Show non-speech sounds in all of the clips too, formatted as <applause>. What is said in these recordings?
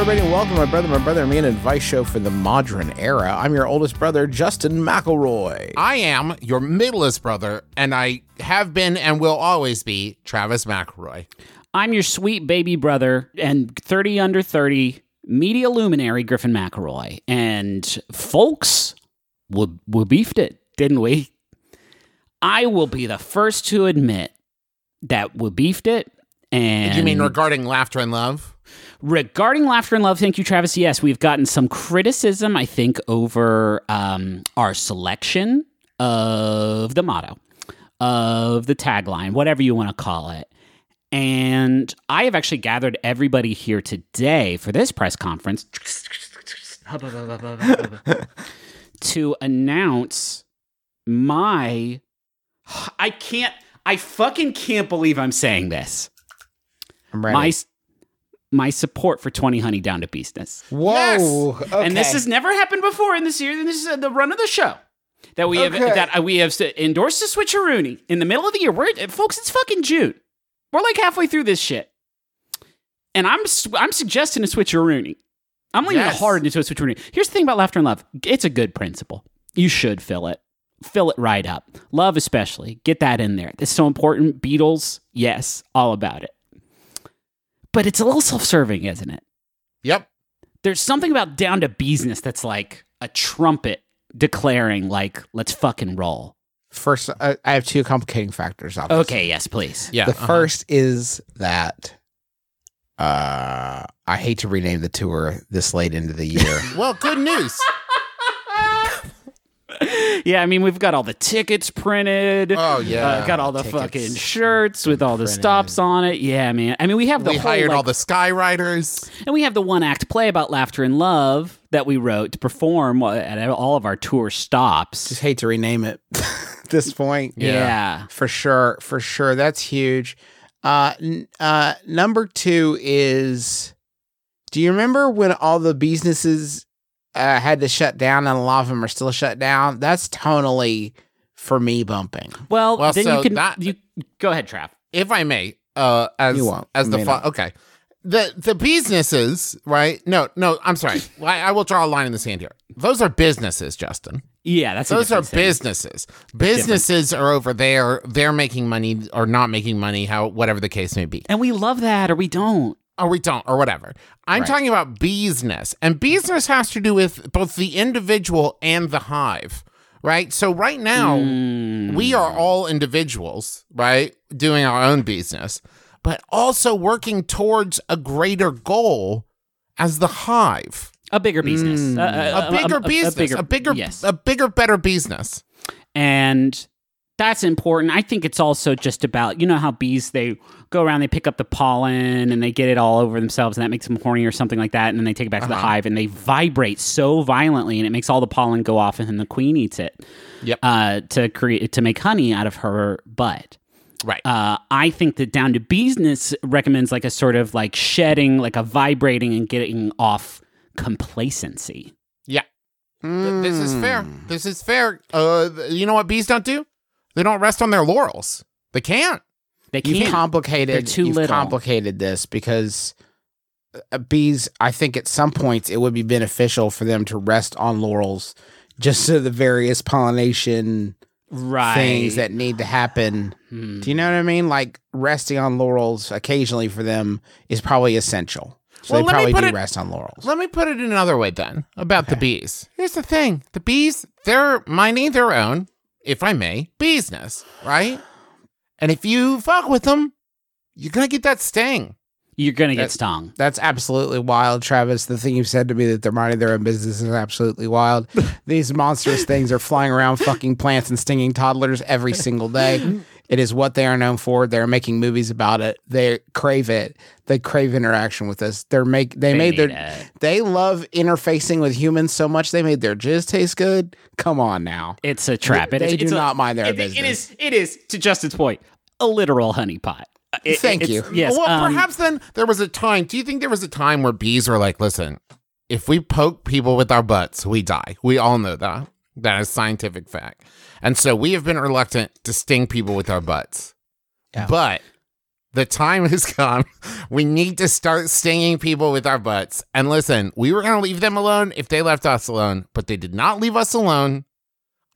everybody, and welcome to my brother, my brother, and me, an advice show for the modern era. I'm your oldest brother, Justin McElroy. I am your middlest brother, and I have been and will always be Travis McElroy. I'm your sweet baby brother and 30 under 30 media luminary Griffin McElroy. And folks, we, we beefed it, didn't we? I will be the first to admit that we beefed it. And you mean regarding laughter and love? Regarding laughter and love, thank you, Travis. Yes, we've gotten some criticism, I think, over um, our selection of the motto, of the tagline, whatever you want to call it. And I have actually gathered everybody here today for this press conference <laughs> to announce my. I can't. I fucking can't believe I'm saying this. I'm ready. My my support for 20 Honey Down to Business. Whoa. Okay. And this has never happened before in this series. And this is uh, the run of the show that we have that uh, we have s- endorsed the switcheroony in the middle of the year. We're folks, it's fucking June. We're like halfway through this shit, and I'm s- I'm suggesting a switcheroony. I'm leaning Yes. hard into a switcheroony. Here's the thing about laughter and love. It's a good principle. You should fill it. Fill it right up. Love especially. Get that in there. It's so important. Beatles, yes, all about it. But it's a little self-serving, isn't it? Yep. there's something about down to business that's like a trumpet declaring like let's fucking roll First, uh, I have two complicating factors. Obviously. okay yes please Yeah. The uh-huh. first is that uh, I hate to rename the tour this late into the year. <laughs> Well, good news. <laughs> yeah i mean we've got all the tickets printed Oh, yeah. uh, got all the Tickets fucking shirts with all the printed. stops on it yeah man i mean we have the we whole, hired like- all the skywriters. and we have the one act play about laughter and love that we wrote to perform at all of our tour stops Just hate to rename it at <laughs> this point. yeah. For sure, for sure. That's huge. Uh, n- uh, number two is do you remember when all the businesses uh, had to shut down and a lot of them are still shut down? That's tonally for me bumping. well, Well, then so you can that- you go ahead trav If I may, uh, as You won't. as You the may fa- okay, the the businesses, right? No, no, I'm sorry. <laughs> I, I will draw a line in the sand here. Those are businesses, Justin. yeah that's a Those are thing. businesses. Businesses are over there. They're making money or not making money, how whatever the case may be. and we love that or we don't or we don't, or whatever. I'm Right. talking about business, and business has to do with both the individual and the hive, right? So right now, Mm. we are all individuals, right, doing our own business, but also working towards a greater goal as the hive, a bigger business, Mm. a bigger business, a bigger, yes, a bigger, better business. and that's important. I think it's also just about you know how bees they go around, they pick up the pollen and they get it all over themselves, and that makes them horny or something like that, and then they take it back to the Uh-huh. hive and they vibrate so violently, and it makes all the pollen go off, and then the queen eats it Yep. uh, to create to make honey out of her butt. Right. Uh, I think that down to business recommends like a sort of like shedding, like a vibrating and getting off complacency. yeah. Th- This is fair. Mm. This is fair. Uh, you know what bees don't do? They don't rest on their laurels. They can't. They You've can't. complicated. They're too you've little. complicated this because uh, bees. I think at some points it would be beneficial for them to rest on laurels, just so the various pollination right. things that need to happen. Hmm. Do you know what I mean? Like resting on laurels occasionally for them is probably essential. So Well, they probably do it- rest on laurels. Let me put it another way then about the bees. Here's the thing the bees, they're minding their own, if I may, business, right? And if you fuck with them, you're going to get that sting. You're gonna get That- stung. That's absolutely wild, Travis. The thing you said to me that they're minding their own business is absolutely wild. <laughs> These monstrous things are flying around fucking plants and stinging toddlers every single day. <laughs> It is what they are known for. They're making movies about it. They crave it. They crave interaction with us. They're make they, They made made their it. they love interfacing with humans so much they made their jizz taste good. Come on now. It's a trap. They- It is- they do it's a- not mind their it- business. It is. It is to Justin's point, a literal honeypot. Uh, it- Thank it's- you. Yes. well, um, perhaps then there was a time. Do you think there was a time where bees were like, listen, if we poke people with our butts, we die. We all know that. That is scientific fact. And so we have been reluctant to sting people with our butts. Yeah. But the time has come. We need to start stinging people with our butts. And listen, we were going to leave them alone if they left us alone, but they did not leave us alone.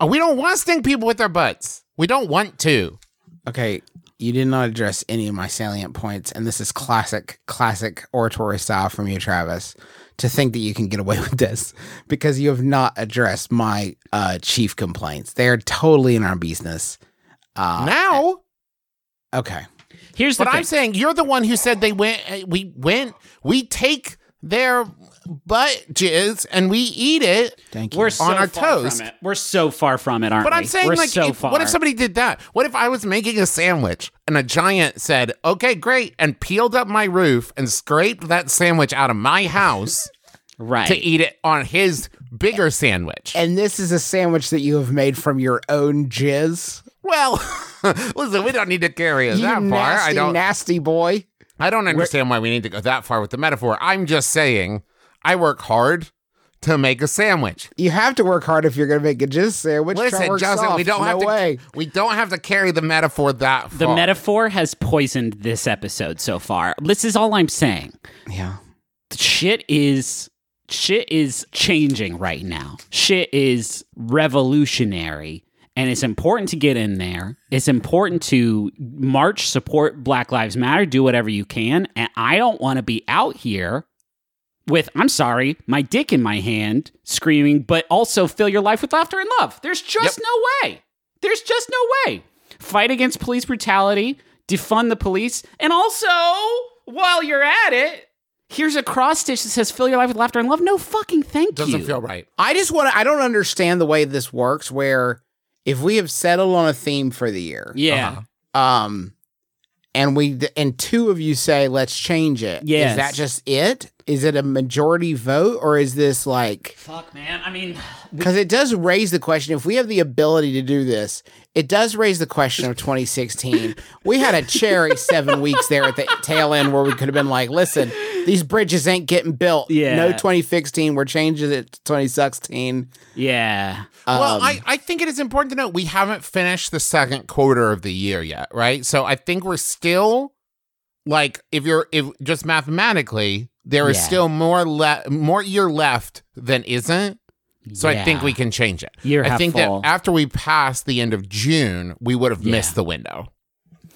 And we don't want to sting people with our butts. We don't want to. Okay, you did not address any of my salient points, and this is classic, classic oratory style from you, Travis, to think that you can get away <laughs> with this because you have not addressed my uh, chief complaints. They are totally in our business. Uh, now, okay, here's what I'm saying you're the one who said they went. uh, We went. We take their butt jizz and we eat it. thank you. We're so on our far toast. From it. We're so far from it, aren't But we? I'm saying, We're like, so if- far. what if somebody did that? What if I was making a sandwich and a giant said, "Okay, great," and peeled up my roof and scraped that sandwich out of my house <laughs> right? to eat it on his bigger sandwich? and this is a sandwich that you have made from your own jizz. Well, <laughs> listen, we don't need to carry it You that far. nasty, I don't. nasty boy. I don't understand why we need to go that far with the metaphor. I'm just saying, I work hard to make a sandwich. You have to work hard if you're going to make a jizz sandwich. Listen, work Justin, we don't no have to. way. We don't have to carry the metaphor that far. the metaphor has poisoned this episode so far. This is all I'm saying. Yeah. shit is shit is changing right now. Shit is revolutionary and it's important to get in there. It's important to march, support Black Lives Matter, do whatever you can. And I don't want to be out here with, I'm sorry, my dick in my hand screaming, but also fill your life with laughter and love. There's just no way. There's just no way. Fight against police brutality, defund the police, and also, while you're at it, here's a cross stitch that says fill your life with laughter and love. No fucking thank you. doesn't feel right. I just want to, I don't understand the way this works where if we have settled on a theme for the year, yeah. um, and we, and two of you say, let's change it. Yeah, Is that just it? Is it a majority vote or is this like, Fuck, man. I mean, because it does raise the question if we have the ability to do this, it does raise the question of 2016. we had a cherry <laughs> seven weeks there at the tail end where we could have been like, listen, these bridges ain't getting built. Yeah. No 2016. We're changing it to 2016. yeah. Well, Um, I, I think it is important to note we haven't finished the second quarter of the year yet, right? So I think we're still like if you're if just mathematically there is Yeah. still more le- more year left than isn't. So I think we can change it. Year I think full. that after we pass the end of June, we would have Yeah. missed the window.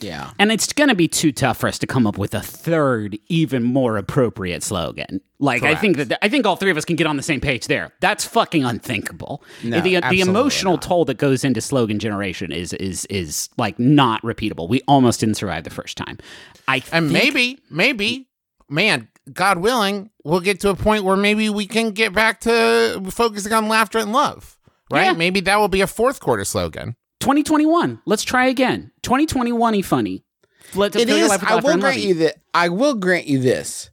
Yeah. And it's going to be too tough for us to come up with a third, even more appropriate slogan. Like I think that I think all three of us can get on the same page there. That's fucking unthinkable. No, the the emotional not. toll that goes into slogan generation is is is like not repeatable. We almost didn't survive the first time. I And maybe, maybe, man, God willing, we'll get to a point where maybe we can get back to focusing on laughter and love. Right? Yeah. Maybe that will be a fourth quarter slogan. 2021. Let's try again. 2021 y funny. Let It is. I will grant you that. I will grant you this.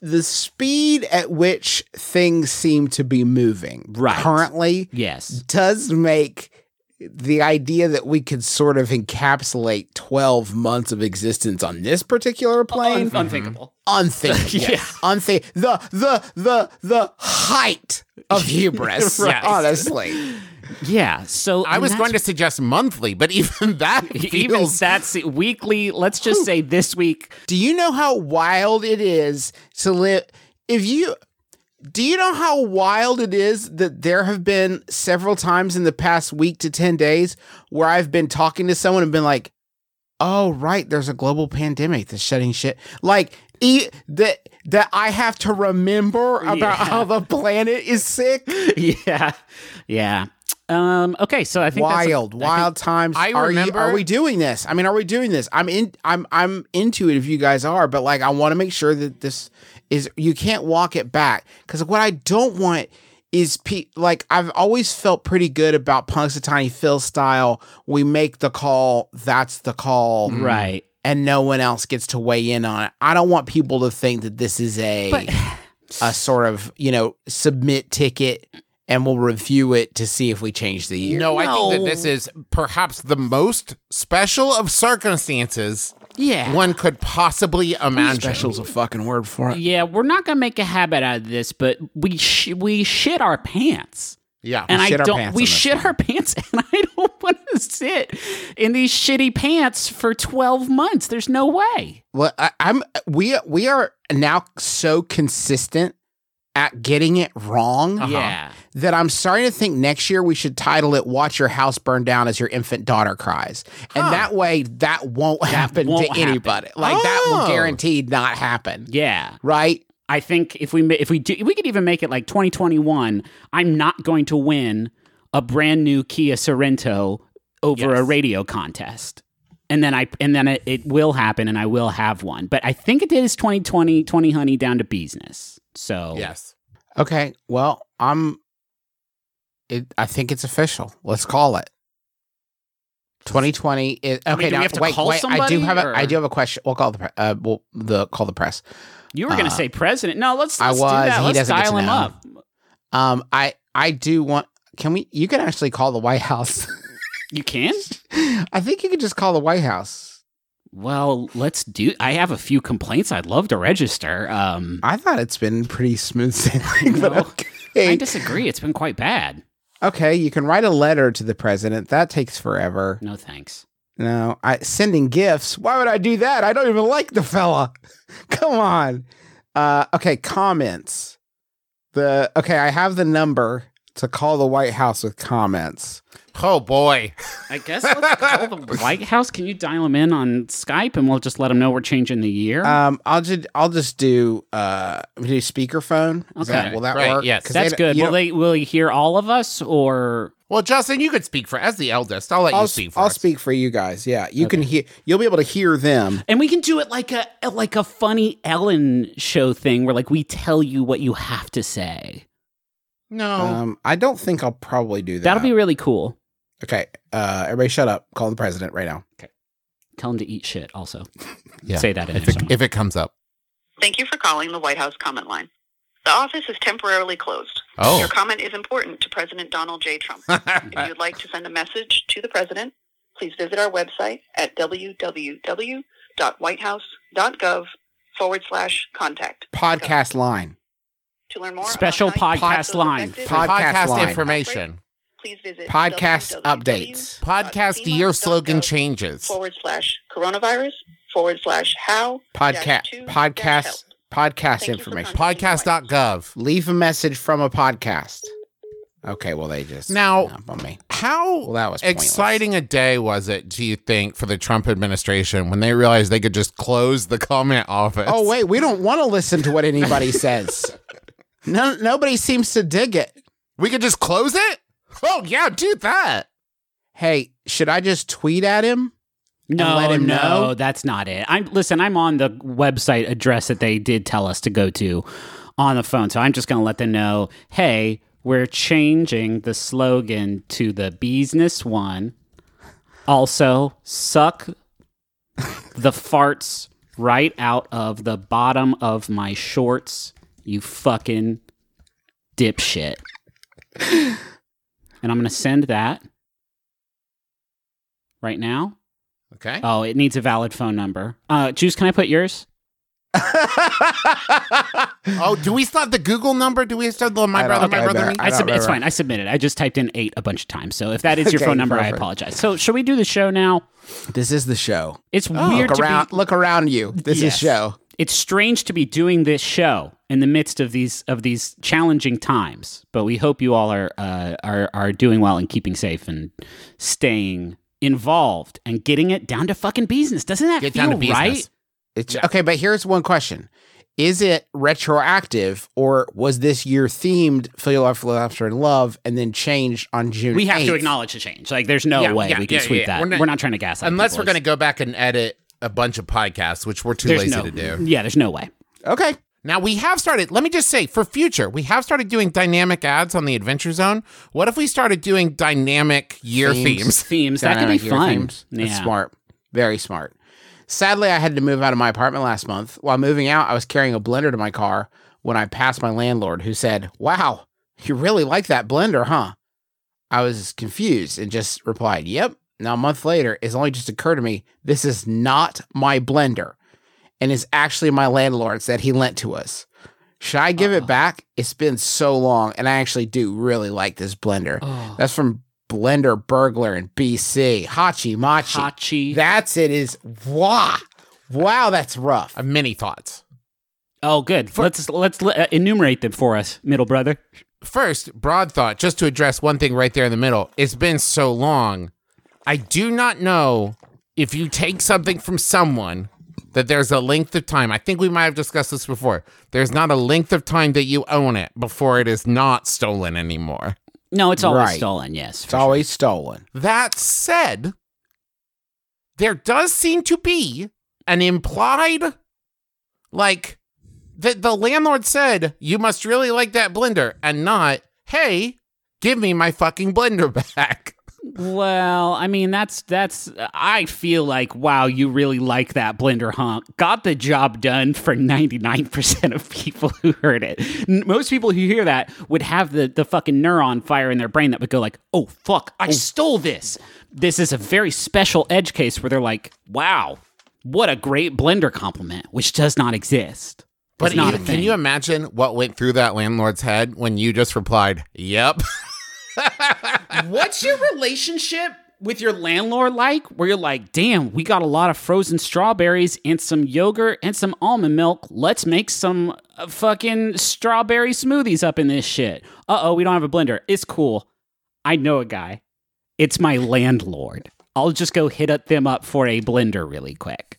The speed at which things seem to be moving Right. currently Yes. does make the idea that we could sort of encapsulate 12 months of existence on this particular plane Un- unthinkable. unthinkable. <laughs> Yeah. Unthi- the the the the height of hubris. <laughs> Right. Honestly. Yeah. So I was going to suggest monthly, but <laughs> even that even that's weekly. Let's just say this week. Do you know how wild it is to live if you do you know how wild it is that there have been several times in the past week to 10 days where I've been talking to someone and been like, "Oh, right, there's a global pandemic that's shutting shit." Like e- that that I have to remember about Yeah. how the planet is sick. <laughs> yeah. Yeah. Um, okay, so I think that's a- wild, I wild times. I are, you, remember- are we doing this? I mean, are we doing this? I'm in. I'm I'm into it if you guys are, but like, I want to make sure that this is. You can't walk it back because what I don't want is pe- like I've always felt pretty good about Punxsutawney Phil style. We make the call. That's the call. think- right. and no one else gets to weigh in on it. I don't want people to think that this is a But a sort of you know submit ticket and we'll review it to see if we change the year. No, I think that this is perhaps the most special of circumstances yeah, one could possibly imagine. special's a fucking word for it. yeah, we're not gonna make a habit out of this, but we sh- we shit our pants. Yeah. and I shit our don't. pants we shit one. our pants, <laughs> and I don't want to sit in these shitty pants for twelve months. There's no way. Well, I, I'm we we are now so consistent at getting it wrong Uh-huh. Yeah, that I'm starting to think next year we should title it "Watch Your House Burn Down as Your Infant Daughter Cries," and Huh. that way that won't happen won't to happen. anybody. Like that will Oh. guaranteed not happen, yeah. right? I think if we if we do we could even make it like 2021. I'm not going to win a brand new Kia Sorento over a radio contest. And then I and then it, it will happen and I will have one. But I think it is 2020 20 honey down to business. So Yes. Okay, well, I'm. It, I think it's official. Let's call it. 2020 is okay. mean, do we now, have to wait, call wait. I do have a. I or- do have a question. We'll call the. pre- Uh, we'll the call the press. you were going to Uh, say president. No, let's, I let's do was. that. He Let's doesn't get dial him know. up. Um, I I do want. Can we? You can actually call the White House. <laughs> You can? I think you can just call the White House. Well, let's do I have a few complaints I'd love to register. Um I thought it's been pretty smooth sailing, No. okay. I disagree. It's been quite bad. okay, you can write a letter to the president. That takes forever. No thanks. No, I sending gifts. Why would I do that? I don't even like the fella. <laughs> Come on. Uh, okay, comments. The okay, I have the number to call the White House with comments. Oh boy. I guess let's call the White House. Can you dial them in on Skype and we'll just let them know we're changing the year? Um, I'll just I'll just do uh do speakerphone. Is that- Okay. will that Right, work? yes. 'Cause That's they- good. you Will don't- they will you hear all of us or Well, Justin, you could speak for as the eldest. I'll let I'll, you speak for I'll us. speak for you guys. Yeah, you can hear. You'll be able to hear them. and we can do it like a like a funny Ellen show thing where like we tell you what you have to say. No. Um, I don't think I'll probably do that. That'll be really cool. Okay. Uh, everybody, shut up. Call the president right now. Okay. Tell him to eat shit also. <laughs> Yeah. Say that in if it, if it comes up. Thank you for calling the White House comment line. The office is temporarily closed. Oh. Your comment is important to President Donald J. Trump. <laughs> if you would like to send a message to the president, please visit our website at www.whitehouse.gov forward slash contact. Podcast line. To learn more Special podcast line. Podcast Podcast line. information. Please visit Podcast updates. Podcast year slogan changes. forward slash coronavirus forward slash how Podcast. dash two dash Podcast. Podcast Thank you for information. contacting the White Podcast.gov. Leave a message from a podcast. Okay. Well, they just Now- on me. How Well, that was pointless. exciting a day was it, do you think, for the Trump administration when they realized they could just close the comment office? Oh wait, we don't want to listen to what anybody says. <laughs> No, nobody seems to dig it. We could just close it? <laughs> Oh, yeah, do that. Hey, should I just tweet at him? No, let him no, know? that's not it. I'm listen. I'm on the website address that they did tell us to go to on the phone, so I'm just going to let them know. Hey, we're changing the slogan to the business one. Also, suck the farts right out of the bottom of my shorts, you fucking dipshit. <laughs> and I'm going to send that right now. Okay. Oh, it needs a valid phone number. Uh, Juice, can I put yours? <laughs> oh, do we still have the Google number? Do we still have the my brother, don't- my I brother, don't- me? I I don't it's remember. fine. I submitted. I just typed in eight a bunch of times. So if that is your Okay, phone number, I apologize. So should we do the show now? This is the show. It's Oh, weird look to around. be. Look around you. This Yes. is show. It's strange to be doing this show in the midst of these of these challenging times. But we hope you all are uh, are are doing well and keeping safe and staying involved and getting it down to fucking business. Doesn't that Get feel down to right? It's okay, but here's one question: is it retroactive or was this year themed Feel Love, Laughter, and Love and then changed on June? We have to acknowledge the change. Like, there's no Yeah, way yeah, we can yeah, sweep yeah. that. We're We're not- not, trying to gaslight. Unless people. we're going to go back and edit a bunch of podcasts, which we're too There's lazy no, to do. Yeah, there's no way. Okay. Now we have started. Let me just say, for future, we have started doing dynamic ads on the Adventure Zone. What if we started doing dynamic year Themes. themes? <laughs> Themes that could be fun. themes. That's smart. Very smart. Sadly, I had to move out of my apartment last month. While moving out, I was carrying a blender to my car when I passed my landlord, who said, Wow, you really like that blender, huh? I was confused and just replied, Yep. Now, a month later, it's only just occurred to me this is not my blender and is actually my landlord's that he lent to us. Should I give it back? It's been so long, and I actually do really like this blender. Oh. That's from Blender Burglar in BC. Hachi Machi. Hachi. That's it is wow. Wow, that's rough. I have many thoughts. oh, good. let's let's uh, enumerate them for us, middle brother. First, broad thought, just to address one thing right there in the middle. It's been so long. I do not know if you take something from someone that there's a length of time. I think we might have discussed this before. There's not a length of time that you own it before it is not stolen anymore. No, it's always Right. stolen. Yes, It's always stolen. That said, there does seem to be an implied, like, that the landlord said, you must really like that blender, and not, hey, give me my fucking blender <laughs> back. Well, I mean, that's that's. I feel like wow, you really like that blender, huh? Got the job done for ninety nine percent of people who heard it. N- Most people who hear that would have the the fucking neuron fire in their brain that would go like, "Oh fuck, I oh. stole this." This is a very special edge case where they're like, "Wow, what a great blender compliment," which does not exist. But not you- can you imagine what went through that landlord's head when you just replied, yep? <laughs> What's your relationship with your landlord like? Where you're like, damn, we got a lot of frozen strawberries and some yogurt and some almond milk. Let's make some uh, fucking strawberry smoothies up in this shit. Uh oh, we don't have a blender. It's cool. I know a guy. It's my landlord. I'll just go hit up them up for a blender really quick.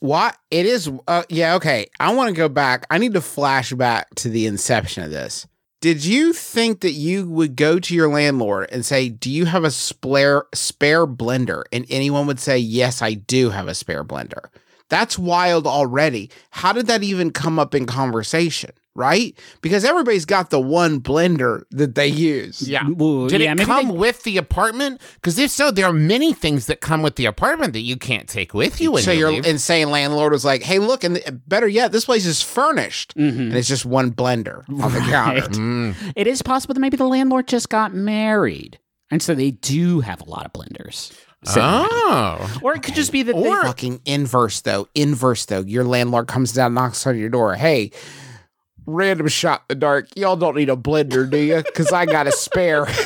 What it is uh, yeah, okay. I want to go back. I need to flash back to the inception of this. Did you think that you would go to your landlord and say, "Do you have a spare spare blender?" and anyone would say, "Yes, I do have a spare blender." That's wild already. How did that even come up in conversation, right? Because everybody's got the one blender that they use. Yeah. Ooh, Did yeah, it come they- with the apartment? Because if so, there are many things that come with the apartment that you can't take with you when so you your leave. insane landlord was like, "Hey, look, and the, better yet, this place is furnished, and it's just one blender on the counter." Mm. It is possible that maybe the landlord just got married. And so they do have a lot of blenders. sitting. Oh. Or it could just be that they Or fucking inverse though. Inverse though. Your landlord comes down, knocks on your door. Hey, random shot in the dark. Y'all don't need a blender, do you? Because I got a spare. <laughs>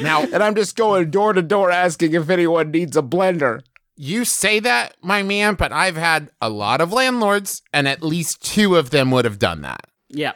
Now, and I'm just going door to door asking if anyone needs a blender. you say that, my man, but I've had a lot of landlords, and at least two of them would have done that. Yeah.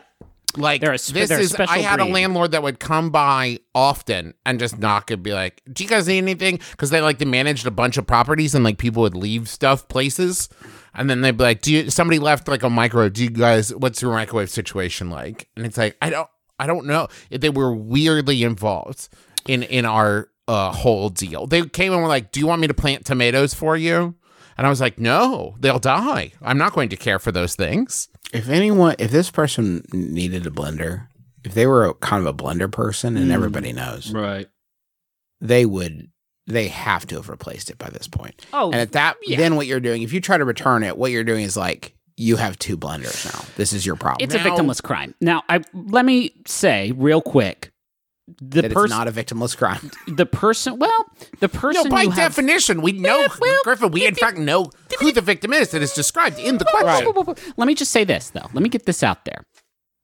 Like a spe- this is, I had a landlord that would come by often and just knock and be like, "Do you guys need anything?" Because they like they managed a bunch of properties and like people would leave stuff places, and then they'd be like, "Do you?" Somebody left like a microwave. Do you guys? What's your microwave situation like? And it's like I don't, I don't know. They were weirdly involved in in our uh, whole deal. They came and were like, "Do you want me to plant tomatoes for you?" And I was like, "No, they'll die. I'm not going to care for those things." If anyone, if this person needed a blender, if they were a, kind of a blender person, and everybody knows, Right. they would, they have to have replaced it by this point. Oh, And at that, yeah. then what you're doing, if you try to return it, what you're doing is like, you have two blenders now. This is your problem. it's a victimless crime. Now, I let me say real quick. The that it's person, not a victimless crime. <laughs> the person, well, the person No, by you have- definition, we know well, Griffin. We in fact know who the victim is that is described in the question. Let me just say this, though. Let me get this out there.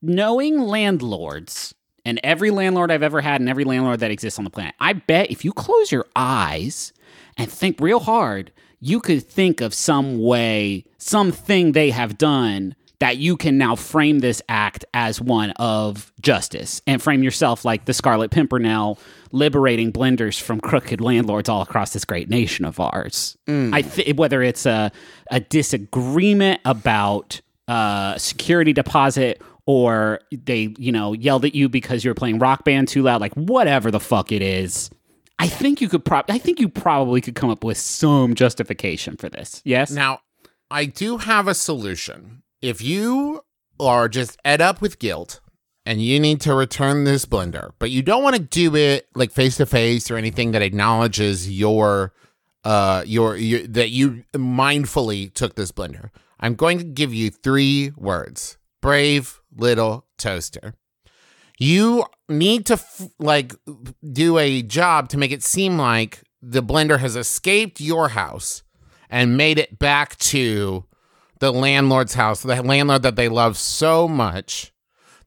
Knowing landlords and every landlord I've ever had and every landlord that exists on the planet, I bet if you close your eyes and think real hard, you could think of some way, something they have done that you can now frame this act as one of justice and frame yourself like the Scarlet Pimpernel liberating blenders from crooked landlords all across this great nation of ours. I th- whether it's a a disagreement about uh, security deposit or they, you know, yelled at you because you were playing rock band too loud, like whatever the fuck it is. I think you could prob I think you probably could come up with some justification for this. Yes? Now, I do have a solution. If you are just ed up with guilt and you need to return this blender, but you don't want to do it like face to face or anything that acknowledges your uh your, your that you mindfully took this blender. I'm going to give you three words. Brave little toaster. You need to f- like do a job to make it seem like the blender has escaped your house and made it back to the landlord's house, the landlord that they love so much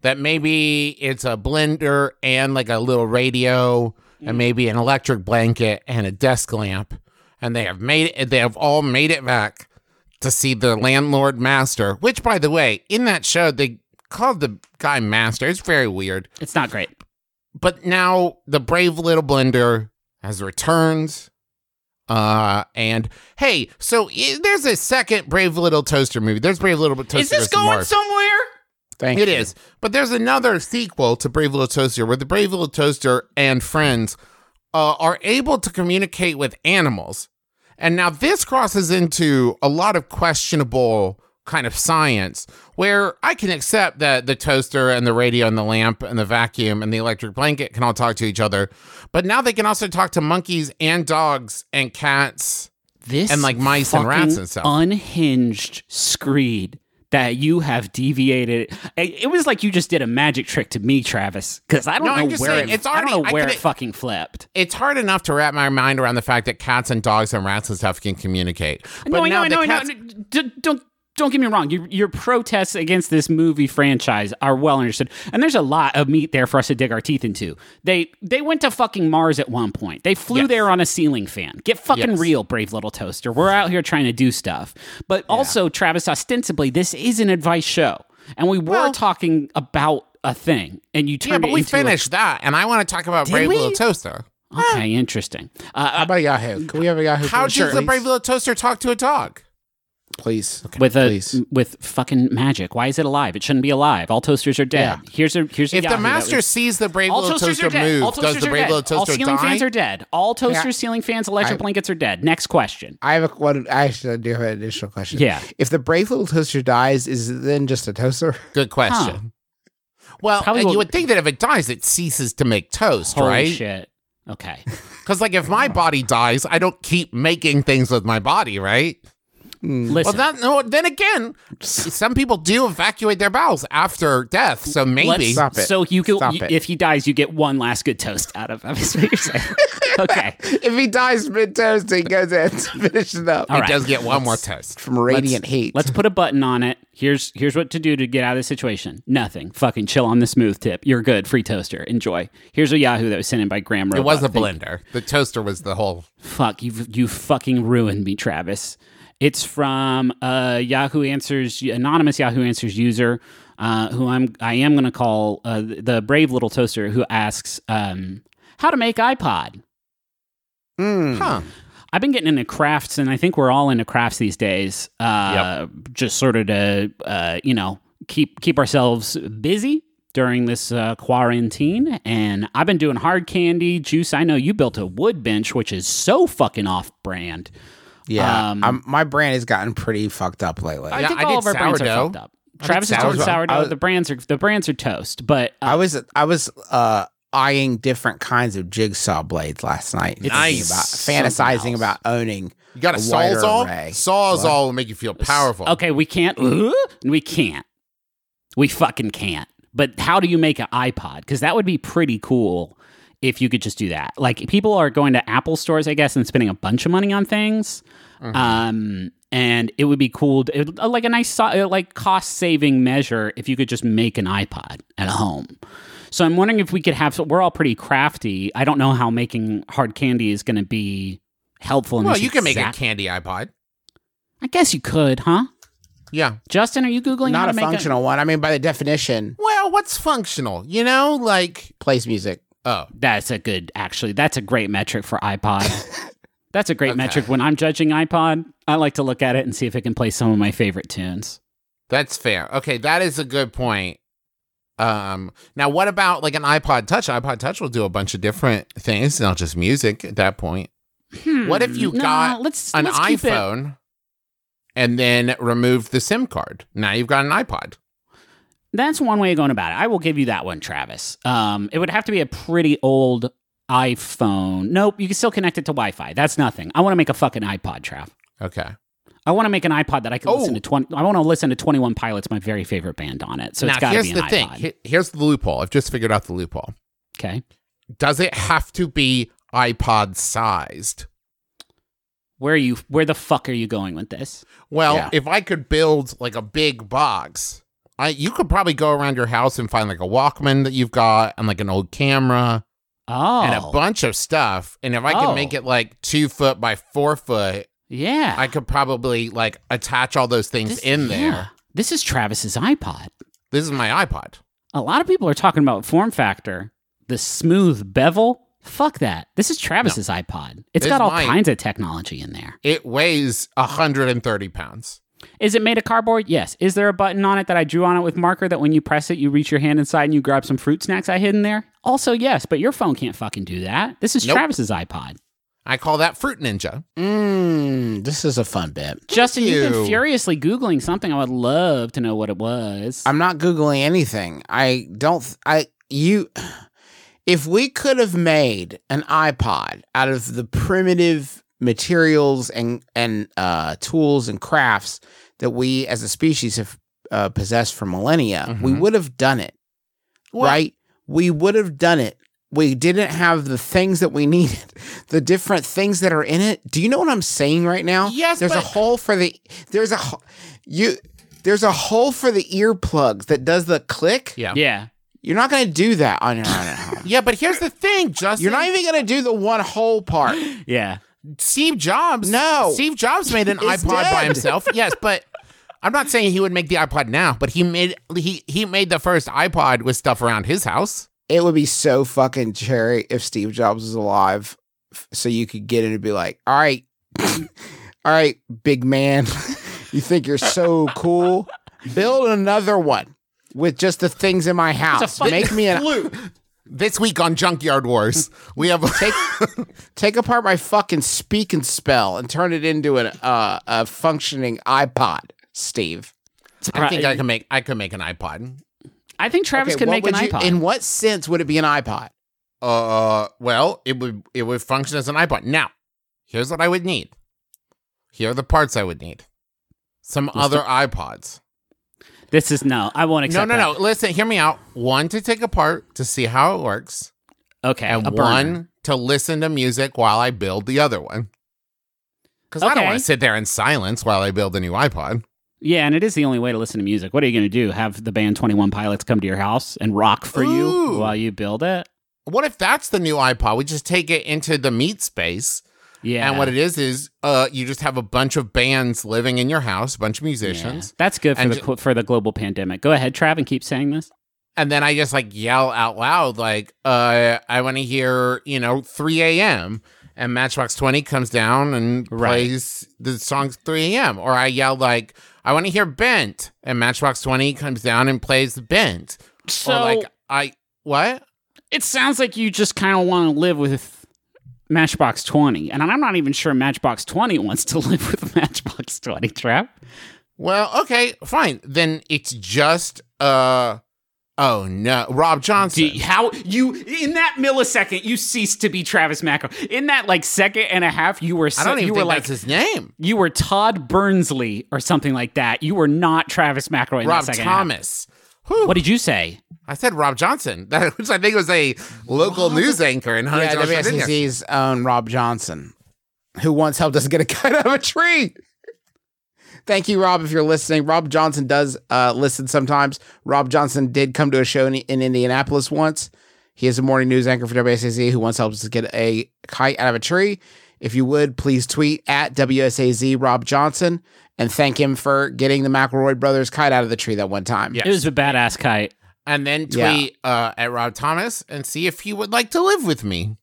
that maybe it's a blender and like a little radio and mm. maybe an electric blanket and a desk lamp and they have made it they have all made it back to see the landlord master which by the way in that show they called the guy master it's very weird It's not great. but now the brave little blender has returned uh and hey so i- there's a second brave little toaster movie there's brave little toaster Is this Goes going Mars. somewhere? Thank It you. is. But there's another sequel to Brave Little Toaster where the Brave Little Toaster and friends uh, are able to communicate with animals. And now this crosses into a lot of questionable kind of science where I can accept that the toaster and the radio and the lamp and the vacuum and the electric blanket can all talk to each other. But now they can also talk to monkeys and dogs and cats. This And, like, mice and rats and stuff. Unhinged screed that you have deviated. It, was like you just did a magic trick to me, Travis. Because I don't No, know where saying, it, it's I don't know where could- it fucking flipped. It's hard enough to wrap my mind around the fact that cats and dogs and rats and stuff can communicate. But no, I know, I know, I cats- Don't don't get me wrong. Your your protests against this movie franchise are well understood, and there's a lot of meat there for us to dig our teeth into. They they went to fucking Mars at one point. They flew Yes. there on a ceiling fan. Get fucking Yes. real, brave little toaster. We're out here trying to do stuff, but also Travis. Ostensibly, this is an advice show, and we were Well- talking about a thing, and you turned Yeah, but it we into a- finished that, and I want to talk about Brave we? Little Toaster. okay, interesting. Uh, How about Yahoo? Can we have a Yahoo? How Sure, does the. Brave Little Toaster talk to a dog? Please. with a please. with fucking magic. Why is it alive? It shouldn't be alive. All toasters are dead. Yeah. Here's a here's a If the Yahoo that master was- sees the Brave all Little toasters Toaster are dead. All move, does toasters the are Brave dead. Little Toaster All ceiling die? fans are dead. All toasters, Yeah. ceiling fans, electric I- blankets are dead. Next question. I have a one. I actually do have an additional question. Yeah. If the brave little toaster dies, is it then just a toaster? Good question. Well, Probably will- you would think that if it dies, it ceases to make toast, Holy right? shit. Okay. <laughs> Because like if my body dies, I don't keep making things with my body, right? Hmm. Listen. Well, that no. Then again, some people do evacuate their bowels after death, so maybe. let's- Stop it. So you can, Stop you- it. if he dies, you get one last good toast out of him. <laughs> Is what you're saying. <laughs> okay. if he dies mid toast, he goes in to finish it up All He right. does get one more toast. from radiant heat. Let's put a button on it. Here's here's what to do to get out of this situation. Nothing. Fucking chill on the smooth tip. You're good. Free toaster. Enjoy. Here's a Yahoo that was sent in by Graham. It was a blender. The toaster was the whole. Fuck you! You fucking ruined me, Travis. It's from a Yahoo Answers, anonymous Yahoo Answers user, uh, who I'm I am going to call uh, the brave little toaster, who asks um, how to make iPod. Mm. Huh. I've been getting into crafts, and I think we're all into crafts these days. Uh, Just sort of to uh, you know keep keep ourselves busy during this uh, quarantine. And I've been doing hard candy juice. I know you built a wood bench, which is so fucking off brand. Yeah, Um, um, my brand has gotten pretty fucked up lately. I I, think I all did of our brands are fucked up. I Travis is doing sourdough. sourdough. Was- the brands are the brands are toast, but uh, was I was uh, eyeing different kinds of jigsaw blades last night. thinking Nice. about fantasizing else. about owning. You got a, A wider sawzall? array. Sawzall will make you feel powerful. okay, we can't. we can't. We fucking can't. But how do you make an iPod? Because that would be pretty cool if you could just do that. Like people are going to Apple stores, I guess, and spending a bunch of money on things. Um, and it would be cool, to, it, like a nice, uh, like cost saving measure if you could just make an iPod at home. So I'm wondering if we could have. We're all pretty crafty. I don't know how making hard candy is going to be helpful. In this. Well, this you can make a candy iPod. I guess you could, huh? Yeah. Justin, are you googling how Not to a make functional one. I mean, by the definition, Well, what's functional? You know, like plays music. Oh, That's a good, actually. That's a great metric for iPod. <laughs> that's a great Okay. metric when I'm judging iPod. I like to look at it and see if it can play some of my favorite tunes. That's fair. Okay, that is a good point. Um, now what about like an iPod Touch? iPod Touch will do a bunch of different things, not just music at that point. What if you Hmm, No, got let's, an let's iPhone and then removed the SIM card? Now you've got an iPod. That's one way of going about it. I will give you that one, Travis. Um, it would have to be a pretty old iPhone. Nope, you can still connect it to Wi-Fi. That's nothing. I want to make a fucking iPod, Trav. Okay. I want to make an iPod that I can listen Oh. to. Twenty. I want to listen to Twenty One Pilots, my very favorite band, on it. So now it's got to be the an thing. iPod. Here- here's the loophole. I've just figured out the loophole. Okay. Does it have to be iPod sized? Where are you? Where the fuck are you going with this? Well, Yeah. if I could build like a big box, I you could probably go around your house and find like a Walkman that you've got and like an old camera Oh, and a oh. bunch of stuff. And if I Oh. could make oh. it like two foot by four foot, yeah. I could probably like attach all those things in there. yeah. This is Travis's iPod. This is my iPod. A lot of people are talking about form factor, the smooth bevel. Fuck that. This is Travis's iPod. It's This got all kinds of technology in there. It weighs 130 pounds. Is it made of cardboard? Yes. Is there a button on it that I drew on it with marker that when you press it, you reach your hand inside and you grab some fruit snacks I hid in there? Also, yes, but your phone can't fucking do that. This is Nope. Travis's iPod. I call that Fruit Ninja. Mmm, this is a fun bit. Justin, you've been furiously Googling something. I would love to know what it was. I'm not googling anything. I don't. th- I you. <sighs> If we could have made an iPod out of the primitive materials and and uh, tools and crafts that we as a species have uh, possessed for millennia, we Mhm. would have done it. Right? We would have done it. We didn't have the things that we needed, <laughs> the different things that are in it. Do you know what I'm saying right now? Yes, There's a hole for the. There's a you. There's a hole for the earplugs that does the click. Yeah. yeah. You're not going to do that on your own at <laughs> home. Yeah, but here's the thing, Justin. You're not even going to do the one hole part. <gasps> Yeah. Steve Jobs. No. Steve Jobs made an <laughs> It's iPod by himself. <laughs> Yes, but I'm not saying he would make the iPod now, but he made he he made the first iPod with stuff around his house. It would be so fucking cherry if Steve Jobs was alive, f- so you could get it and be like, "All right, <laughs> all right, big man, you think you're so cool? Build another one with just the things in my house. Make me an This week on Junkyard Wars, <laughs> we have take <laughs> take apart my fucking speak and spell and turn it into an uh, a functioning iPod, Steve. I think I can make I can make an iPod. I think Travis Okay, could make an you- iPod. In what sense would it be an iPod? Uh, well, it would it would function as an iPod. Now, here's what I would need. Here are the parts I would need. Some other iPods. This is no. I won't No, accept no, that. no. Listen, hear me out. One to take apart to see how it works, Okay. and burner. one to listen to music while I build the other one. Because I don't want to sit there in silence while I build a new iPod. Yeah, and it is the only way to listen to music. What are you going to do? Have the band 21 Pilots come to your house and rock for you while you build it? What if that's the new iPod? We just take it into the meat space, Yeah. and what it is is, uh, you just have a bunch of bands living in your house, a bunch of Yeah. musicians, That's good for And the for the global pandemic. Go ahead, Trav, and keep saying this. and then I just like yell out loud, like, uh, I want to hear, you know, 3 a.m. And Matchbox 20 comes down and Right. plays the song 3 a.m. Or I yell, like, I want to hear Bent. And Matchbox 20 comes down and plays Bent. So or like, I, what? it sounds like you just kind of want to live with Matchbox 20. And I'm not even sure Matchbox 20 wants to <laughs> live with Matchbox 20, Trav. Well, okay, fine. Then it's just, uh, oh no, Rob Johnson. How you in that millisecond you ceased to be Travis Macro. In that like second and a half, you were I don't even you think were like that's his name. you were Todd Burnsley or something like that. You were not Travis McElroy. In Rob that second. Thomas. Whew. What did you say? I said Rob Johnson, <laughs> which I think was a local news anchor in Yeah, Huntington, Virginia. WSAZ's own Rob Johnson, who once helped us get a <laughs> kite out of a tree. Thank you, Rob, if you're listening. Rob Johnson does uh, listen sometimes. Rob Johnson did come to a show in, in Indianapolis once. He is a morning news anchor for WSAZ who once helped us get a kite out of a tree. If you would, please tweet at WSAZ Rob Johnson and thank him for getting the McElroy brothers kite out of the tree that one time. Yeah. It was a badass kite. and then Yeah. tweet uh, at Rob Thomas and see if he would like to live with me.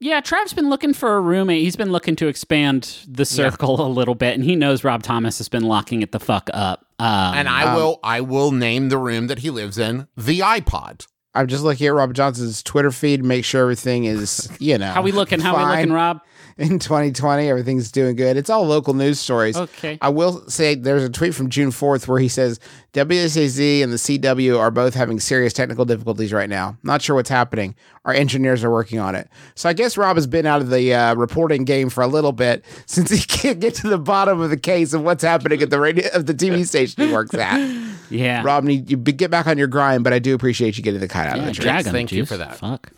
Yeah, Trav's been looking for a roommate. He's been looking to expand the circle a little bit, and he knows Rob Thomas has been locking it the fuck up. Um, and I will I will name the room that he lives in the iPod. I'm just looking at Rob Johnson's Twitter feed, make sure everything is, <laughs> you know, how we looking? How we looking, Rob? In 2020. Everything's doing good. It's all local news stories. Okay. I will say there's a tweet from June 4th where he says WSAZ and the CW are both having serious technical difficulties right now. Not sure what's happening. Our engineers are working on it. So I guess Rob has been out of the uh, reporting game for a little bit <laughs> since he can't get to the bottom of the case of what's happening at the radio of the TV station he works at. <laughs> Yeah. Rob, need you get back on your grind, but I do appreciate you getting the cut out yeah, of the tree. drag him, Thank you for that. Fuck.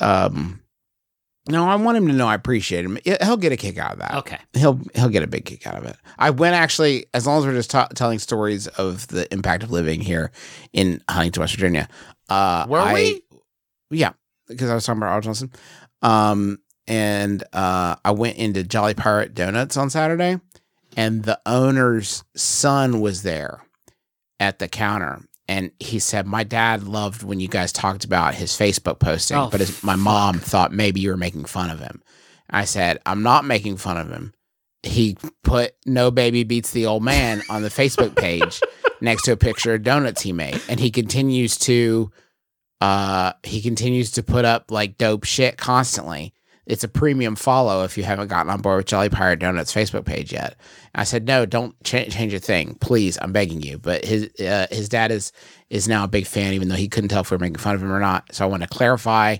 Um, no, I want him to know I appreciate him. He'll get a kick out of that. Okay. he'll he'll get a big kick out of it. I went actually, as long as we're just ta- telling stories of the impact of living here in Huntington, West Virginia. Uh, Were I- we? Yeah, because I was talking about Al Johnson. Um, and uh, I went into Jolly Pirate Donuts on Saturday, and the owner's son was there at the counter. And he said, My dad loved when you guys talked about his Facebook posting, Oh, but his, my mom thought maybe you were making fun of him. I said, I'm not making fun of him. He put No Baby Beats the Old Man on the Facebook page <laughs> next to a picture of donuts he made. And he continues to uh he continues to put up like dope shit constantly. It's a premium follow if you haven't gotten on board with Jolly Pirate Donuts Facebook page yet. I said, no, don't ch- change a thing, please. I'm begging you. But his uh, his dad is is now a big fan, even though he couldn't tell if we are making fun of him or not. So I want to clarify.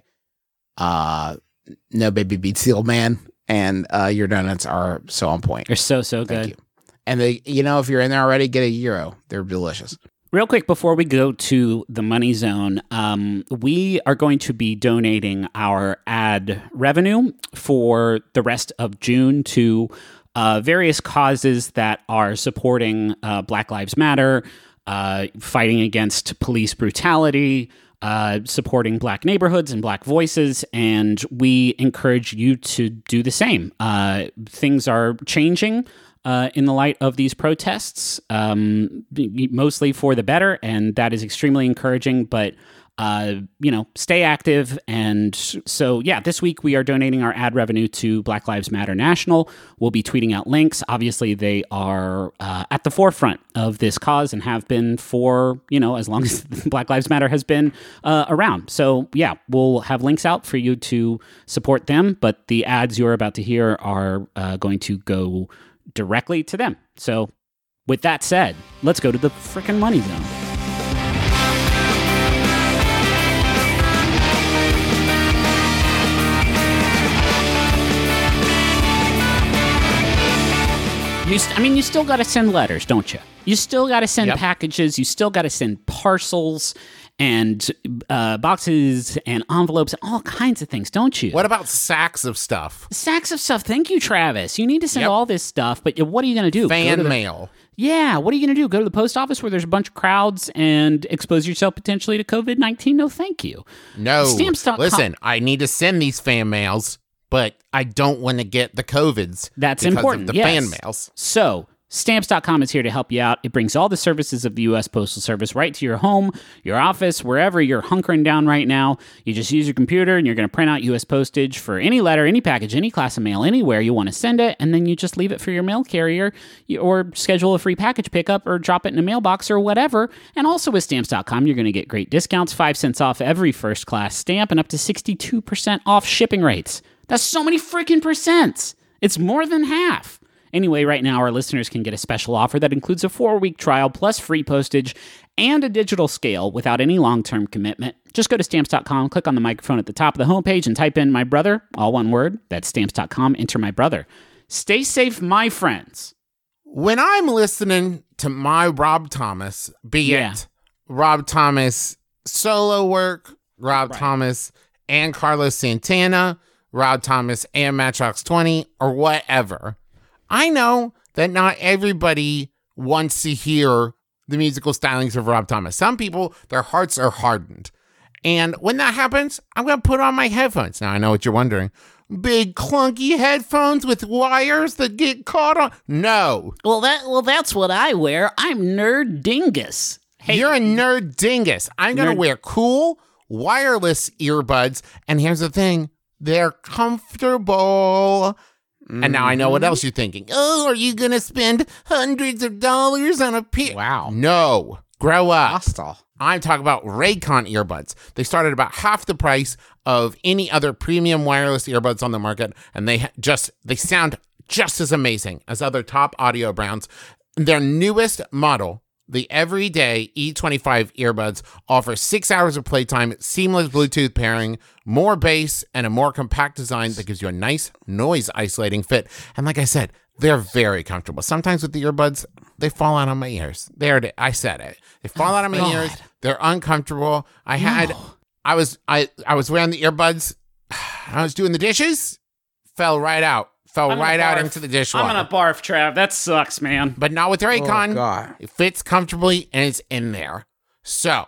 Uh, no baby beats the old man, and uh, your donuts are so on point. They're so so Thank good. you. And they, you know, if you're in there already, get a euro. They're delicious. Real quick before we go to the money zone, um, we are going to be donating our ad revenue for the rest of June to uh, various causes that are supporting uh, Black Lives Matter, uh, fighting against police brutality, uh, supporting black neighborhoods and black voices, and we encourage you to do the same. Uh, things are changing uh, in the light of these protests, um, mostly for the better, and that is extremely encouraging. But uh, you know, stay active. And so, yeah, this week we are donating our ad revenue to Black Lives Matter National. We'll be tweeting out links. Obviously, they are uh, at the forefront of this cause and have been for, you know, as long as <laughs> Black Lives Matter has been uh, around. So, yeah, we'll have links out for you to support them. But the ads you're about to hear are uh, going to go directly to them. So, with that said, let's go to the freaking money zone. You, st- I mean, you still got to send letters, don't you? You still got to send Yep. packages. You still got to send parcels and uh, boxes and envelopes and all kinds of things, don't you? What about sacks of stuff? sacks of stuff? Thank you, Travis. You need to send Yep. all this stuff, but what are you going to do? Go Fan to the- mail. Yeah, what are you going to do? Go to the post office where there's a bunch of crowds and expose yourself potentially to COVID 19? No, thank you. No. Stamps.com. Listen, I need to send these fan mails, but I don't want to get the COVIDs. That's important. The yes. fan mails. So, stamps.com is here to help you out. It brings all the services of the U.S. Postal Service right to your home, your office, wherever you're hunkering down right now. You just use your computer and you're going to print out U.S. postage for any letter, any package, any class of mail, anywhere you want to send it, and then you just leave it for your mail carrier or schedule a free package pickup or drop it in a mailbox or whatever. And also with stamps.com, you're going to get great discounts 5 cents off every first class stamp and up to 62% off shipping rates. That's so many freaking percents. It's more than half. Anyway, right now our listeners can get a special offer that includes a four week trial plus free postage and a digital scale without any long term commitment. Just go to stamps.com, click on the microphone at the top of the homepage, and type in my brother, all one word. That's stamps.com. Enter my brother. Stay safe, my friends. When I'm listening to my Rob Thomas, be Yeah. it Rob Thomas solo work, Rob Thomas and Carlos Santana, Rob Thomas and Matchbox 20, or whatever, I know that not everybody wants to hear the musical stylings of Rob Thomas. Some people, their hearts are hardened. And when that happens, I'm going to put on my headphones. Now, I know what you're wondering. Big clunky headphones with wires that get caught on. No, Well, that well, that's what I wear. I'm nerd dingus. Hey, you're a nerd dingus. I'm going to wear cool wireless earbuds. And here's the thing they're comfortable. And now I know Mm-hmm. what else you're thinking. Oh, are you going to spend hundreds of dollars on a pair? Wow. No. Grow up. Hostile. I'm talking about Raycon earbuds. They start at about half the price of any other premium wireless earbuds on the market, and they just they sound just as amazing as other top audio brands. Their newest model, the Everyday E25 earbuds, offer six hours of playtime, seamless Bluetooth pairing, more bass, and a more compact design that gives you a nice noise isolating fit. And like I said, they're very comfortable. Sometimes with the earbuds, they fall out on my ears. There, it is. I said it. They fall out on my oh, ears. They're uncomfortable. I had, I was, I, I was wearing the earbuds. <sighs> I was doing the dishes. Fell right out. Fell I'm right out barf. into the dishwasher. I'm gonna barf, Trav. That sucks, man. but not with the Raycon. Oh, God. It fits comfortably and it's in there. So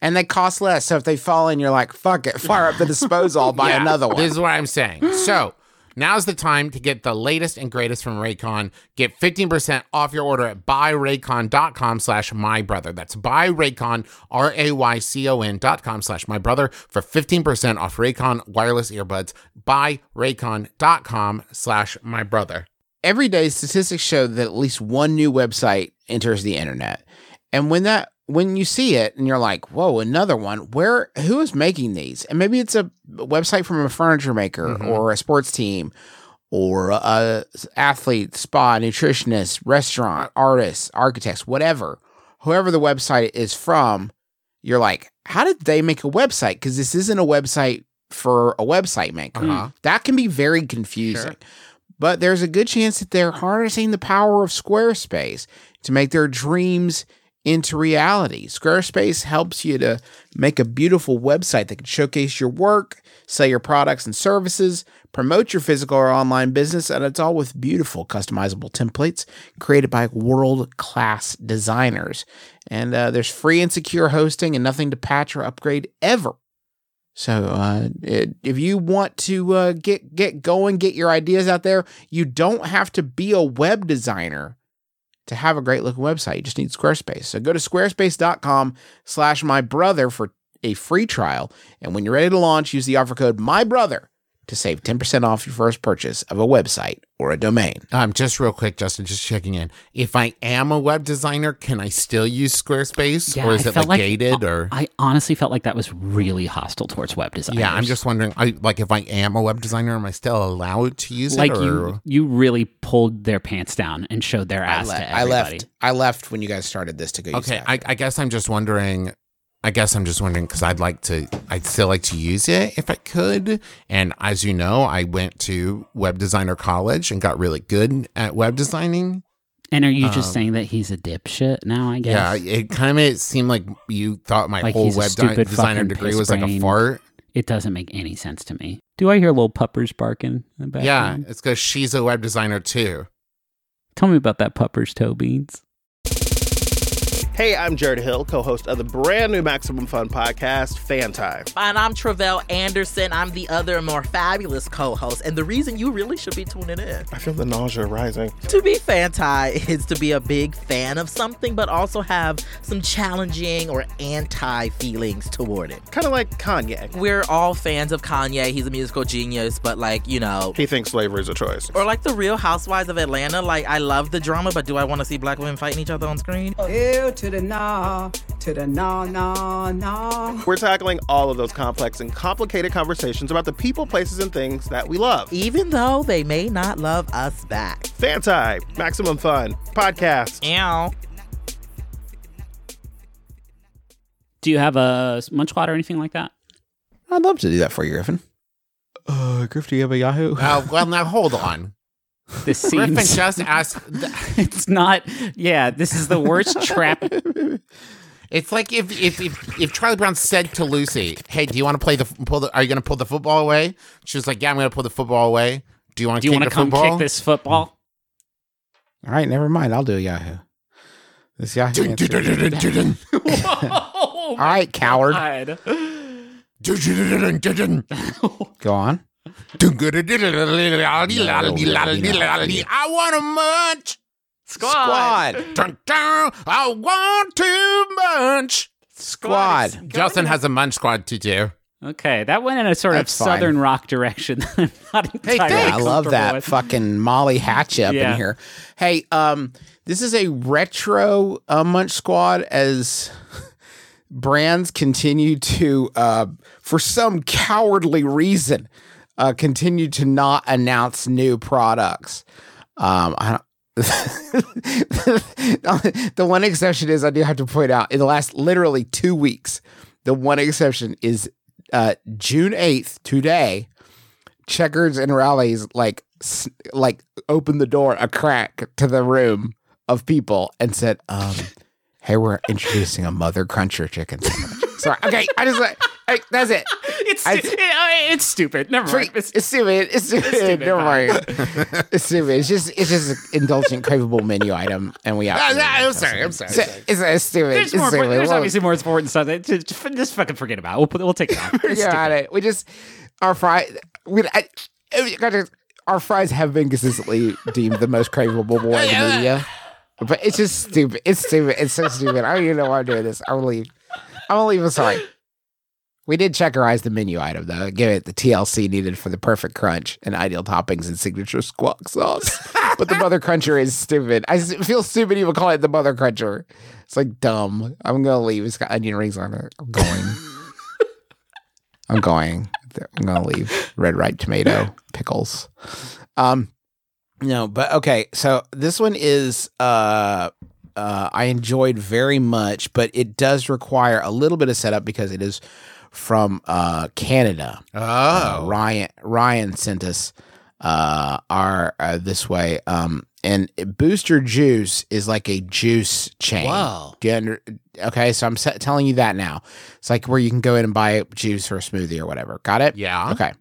And they cost less. So if they fall in, you're like, fuck it, fire up the disposal, buy <laughs> Yeah, another one. This is what I'm saying. So now's the time to get the latest and greatest from Raycon. Get 15% off your order at buyraycon.com slash my brother. That's buyraycon, R-A-Y-C-O-N dot com slash my brother for 15% off Raycon wireless earbuds. Buyraycon.com slash my brother. Every day, statistics show that at least one new website enters the internet. And when that when you see it and you're like, whoa, another one, where who is making these? And maybe it's a website from a furniture maker or a sports team or a athlete, spa, nutritionist, restaurant, artists, architects, whatever. Whoever the website is from, you're like, how did they make a website? Because this isn't a website for a website maker. Uh-huh. That can be very confusing. But there's a good chance that they're harnessing the power of Squarespace to make their dreams into reality. Squarespace helps you to make a beautiful website that can showcase your work, sell your products and services, promote your physical or online business, and it's all with beautiful customizable templates created by world class designers. And uh, there's free and secure hosting and nothing to patch or upgrade ever. So, uh, if you want to uh, get get going, get your ideas out there, you don't have to be a web designer to have a great looking website. You just need Squarespace. So go to squarespace.com slash my brother for a free trial. And when you're ready to launch, use the offer code my brother to save 10% off your first purchase of a website or a domain. Um, just real quick, Justin, just checking in. If I am a web designer, can I still use Squarespace, Yeah, or is I it felt like like- gated? Or I honestly felt like that was really hostile towards web designers. yeah, I'm just wondering. I like if I am a web designer, am I still allowed to use like it? Or? you. You really pulled their pants down and showed their ass I, to le- I left. I left when you guys started this to go. use Okay. I, I guess I'm just wondering. I guess I'm just wondering because I'd like to. I'd still like to use it if I could. And as you know, I went to web designer college and got really good at web designing. And are you just Um, saying that he's a dipshit now? I guess. Yeah, it kind of seemed like you thought my Like whole web di- designer degree was like a fart. It doesn't make any sense to me. Do I hear little puppers barking in the Yeah, it's because she's a web designer too. Tell me about that puppers toe beans. Hey, I'm Jarrett Hill, co host of the brand new Maximum Fun podcast, Fanti. And I'm Tre'vell Anderson. I'm the other more fabulous co-host, and the reason you really should be tuning in. I feel the nausea rising. To be fanti <laughs> is to be a big fan of something, but also have some challenging or anti feelings toward it. Kind of like Kanye. We're all fans of Kanye. He's a musical genius, but like you know. He thinks slavery is a choice. Or like the Real Housewives of Atlanta. Like I love the drama, but do I want to see black women fighting each other on screen? Ew to the nah, to the nah, nah, nah. We're tackling all of those complex and complicated conversations about the people, places, and things that we love. Even though they may not love us back. Fanti, Maximum Fun, podcast. Ow. Do you have a munch squad or anything like that? I'd love to do that for you, Griffin. Uh, Griff, do you have a Yahoo? Uh, well, now hold on. This <laughs> Griffin seems. just asked. <laughs> it's not. Yeah, this is the worst <laughs> trap. It's like if, if if if Charlie Brown said to Lucy, "Hey, do you want to play the pull? The, are you going to pull the football away?" She was like, "Yeah, I'm going to pull the football away." Do you want Do to you kick want the to come football? kick this football? All right, never mind. I'll do a Yahoo. This Yahoo. All right, coward. Go on. I want a munch. Squad. Dun, dun, I want to munch. Squad. Justin has a munch squad to do. Okay, that went in a sort That's of fine. southern rock direction. I'm not Yeah, I love that with. fucking Molly Hatchet up Yeah. in here. Hey, um, this is a retro uh, Munch Squad as brands continue to, uh, for some cowardly reason, uh, continue to not announce new products. Um, <laughs> the one exception is I do have to point out in the last literally two weeks, the one exception is uh, June eighth today checkers and Rally's like like opened the door a crack to the room of people and said um hey we're introducing a mother cruncher chicken sandwich sorry okay i just like hey, that's it It's I- it- uh, it's stupid. Never mind. it's, it's stupid it's stupid, stupid, never mind it's stupid it's just it's just an indulgent craveable menu item and we have Ah, to- ah, I'm sorry. I'm sorry. it's, it's, it's stupid There's it's more. stupid. There's We'll- obviously more important stuff. That, just, just fucking forget about. It. We'll put. We'll take it off. <laughs> It's yeah, it. We just our fry. We I, I- our fries have been consistently deemed the most craveable war in the media. But it's just stupid. It's stupid. It's so stupid. I don't even know why I'm doing this. I'm gonna leave. I'm gonna leave. I'm sorry. We did checkerize the menu item though. Give it the TLC needed for the perfect crunch and ideal toppings and signature squawk sauce. but the mother cruncher is stupid. I feel stupid even calling it the mother cruncher. It's like dumb. I'm gonna leave. It's got onion rings on it. I'm going. I'm going. I'm gonna leave. Red ripe tomato, pickles. Um no, but okay, so this one is uh uh I enjoyed very much, but it does require a little bit of setup because it is from uh Canada. Uh, Oh. Ryan Ryan sent us uh our uh, this way um and Booster Juice is like a juice chain. Wow. Under, okay, so I'm telling you that now. It's like where you can go in and buy juice or a smoothie or whatever. Got it? Yeah. Okay.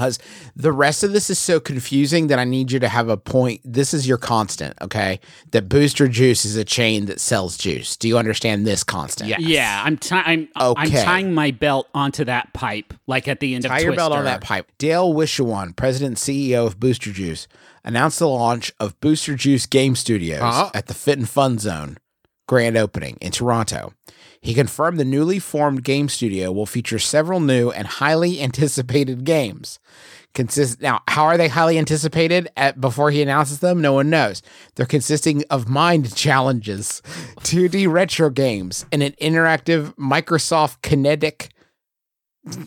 Because the rest of this is so confusing that I need you to have a point. This is your constant, okay? That Booster Juice is a chain that sells juice. Do you understand this constant? Yes. Yeah, I'm ti- I'm I'm tying my belt onto that pipe, like at the end Tie of your belt on that pipe. Dale Wishewan, president and CEO of Booster Juice, announced the launch of Booster Juice Game Studios Uh-huh. at the Fit and Fun Zone grand opening in Toronto. He confirmed the newly formed game studio will feature several new and highly <laughs> anticipated games. Consist now, how are they highly anticipated? At before he announces them, no one knows. They're consisting of mind <laughs> challenges, <laughs> 2D retro games, and an interactive Microsoft Kinect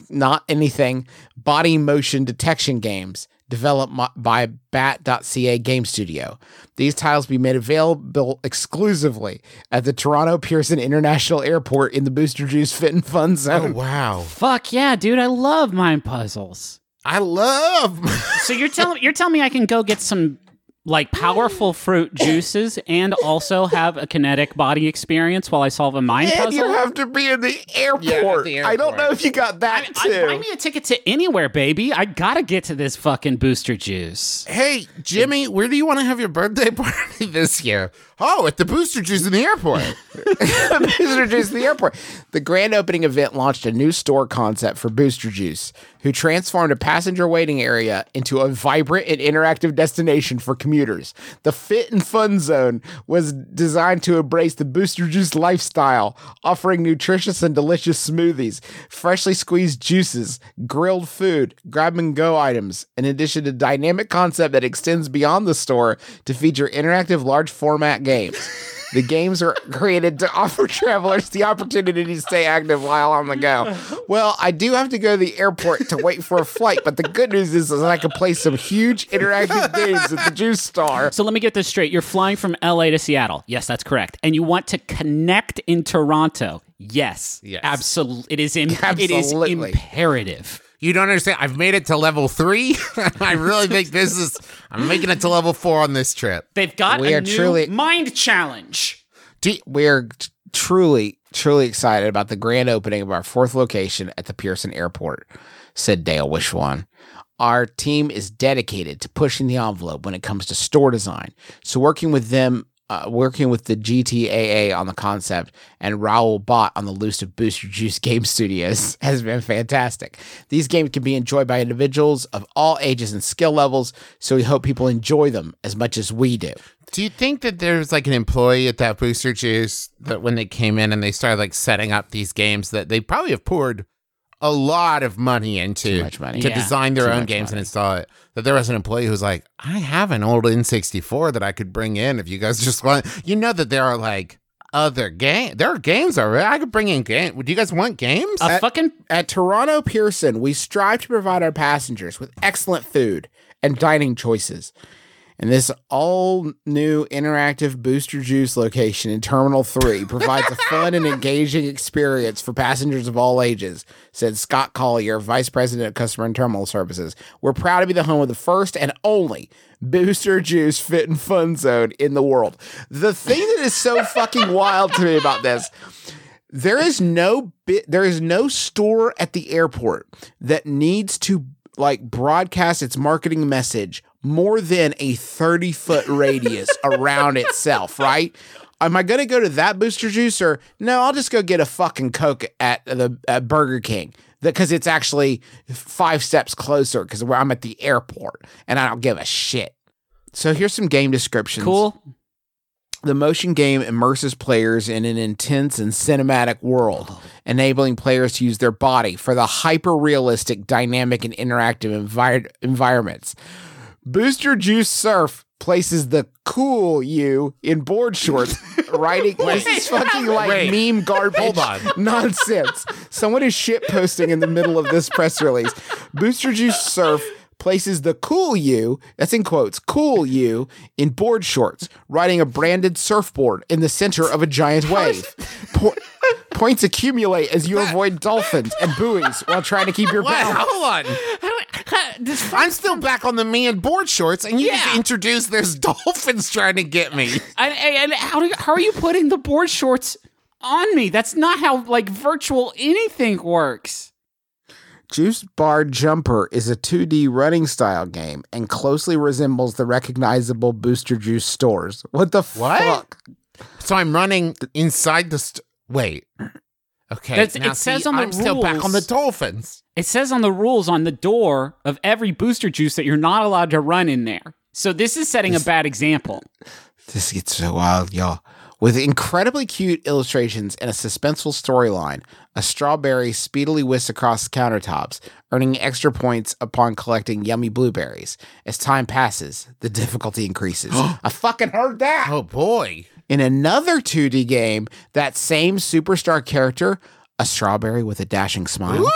not anything, body motion detection games developed by Bat.ca Game Studio. These tiles will be made available exclusively at the Toronto Pearson International Airport in the Booster Juice Fit and Fun oh, Zone. Oh wow. Fuck yeah, dude! I love mind puzzles. I love. So you're telling you're telling me I can go get some like powerful <laughs> fruit juices and also have a kinetic body experience while I solve a mind and puzzle? you have to be in the airport. the I don't know if you got that I, too. buy me a ticket to anywhere, baby. I gotta get to this fucking booster juice. hey, Jimmy, where do you want to have your birthday <laughs> party this year? Oh, at the Booster Juice in the airport. <laughs> Booster Juice at the airport. The grand opening event launched a new store concept for Booster Juice, who transformed a passenger waiting area into a vibrant and interactive destination for commuters. The Fit and Fun Zone was designed to embrace the Booster Juice lifestyle, offering nutritious and delicious smoothies, freshly squeezed juices, grilled food, grab and go items, in addition to dynamic concept that extends beyond the store to feature interactive large format games. The games are created to offer travelers the opportunity to stay active while on the go. Well, I do have to go to the airport to wait for a flight, but the good news is, is I can play some huge interactive games at the Juice Star. So let me get this straight. You're flying from LA to Seattle. Yes, that's correct. And you want to connect in Toronto. Yes. Yes. Absolutely. It is Im- it is Absolutely. imperative. You don't understand. I've made it to level three. <laughs> I really think this is. I'm making it to level four on this trip. They've got We a are new truly- mind challenge. We're t- truly, truly excited about the grand opening of our fourth location at the Pearson Airport, said Dale Wishewan. Our team is dedicated to pushing the envelope when it comes to store design. So, working with them, uh, working with the GTAA on the concept and Raul Bott on the loose of Booster Juice <laughs> Game Studios <laughs> has been fantastic. These games can be enjoyed by individuals of all ages and skill levels, so we hope people enjoy them as much as we do. Do you think that there's like an employee at that Booster Juice that when they came in and they started like setting up these games that they probably have poured a lot of money into Too much money. to Yeah. design their Too own much games and install it. That there was an employee who was like, I have an old N64 that I could bring in if you guys just want. You know that there are like other game. There are games already. I could bring in game. Do you guys want games? A fucking At Toronto Pearson, we strive to provide our passengers with excellent food and dining choices. And this all new interactive Booster Juice location in Terminal 3 provides a fun and engaging experience for passengers of all ages, said Scott Collier, Vice President of Customer and Terminal Services. We're proud to be the home of the first and only Booster Juice Fit and Fun Zone in the world. The thing that is so fucking wild to me about this there is no bit there is no store at the airport that needs to like broadcast its marketing message more than a 30 foot radius <laughs> around itself right am i going to go to that booster juice or no i'll just go get a fucking coke at the at burger king because it's actually five steps closer because i'm at the airport and i don't give a shit so here's some game descriptions cool. the motion game immerses players in an intense and cinematic world, enabling players to use their body for the hyper realistic, dynamic, and interactive envi- environments. Booster Juice Surf places the cool you in board shorts, <laughs> writing. this is fucking like Wait. meme garbage. Hold on. Nonsense. Someone is shit posting in the middle of this press release. Booster Juice Surf places the cool you, that's in quotes, cool you in board shorts, riding a branded surfboard in the center of a giant wave. Po- points accumulate as you avoid dolphins and buoys while trying to keep your <laughs> Wait, balance. hold on. I'm still back on the me in board shorts, and you just Yeah. introduced there's <laughs> dolphins trying to get me. And, and how, do, how are you putting the board shorts on me? That's not how like virtual anything works. Juice Bar Jumper is a 2D running style game and closely resembles the recognizable Booster Juice stores. What the What? fuck? So I'm running inside the. St- Wait. Okay. That's- now it says on the I'm still back on the dolphins. It says on the rules on the door of every booster juice that you're not allowed to run in there. So this is setting a bad example. <laughs> This gets so wild, y'all. With incredibly cute illustrations and a suspenseful storyline, a strawberry speedily whisks across countertops, earning extra points upon collecting yummy blueberries. As time passes, the difficulty increases. <gasps> I fucking heard that! Oh boy. In another 2D game, that same superstar character, a strawberry with a dashing smile,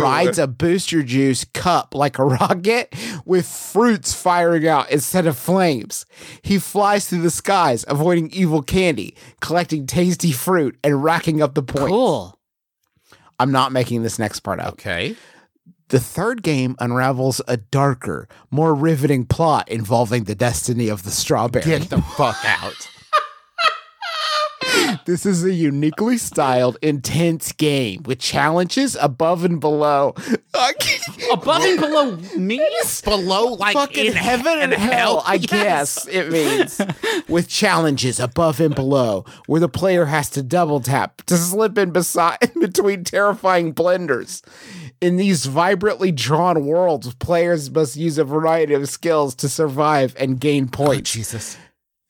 rides a booster juice cup like a rocket with fruits firing out instead of flames. He flies through the skies, avoiding evil candy, collecting tasty fruit, and racking up the points. Cool. I'm not making this next part up. Okay. The third game unravels a darker, more riveting plot involving the destiny of the strawberry. Get the fuck out. <laughs> This is a uniquely styled, intense game with challenges above and below. Above and below me? Below, like Fucking in heaven and hell, I guess it means. with challenges above and below, where the player has to double tap to slip in beside in <laughs> between terrifying blenders. In these vibrantly drawn worlds, players must use a variety of skills to survive and gain points. Jesus.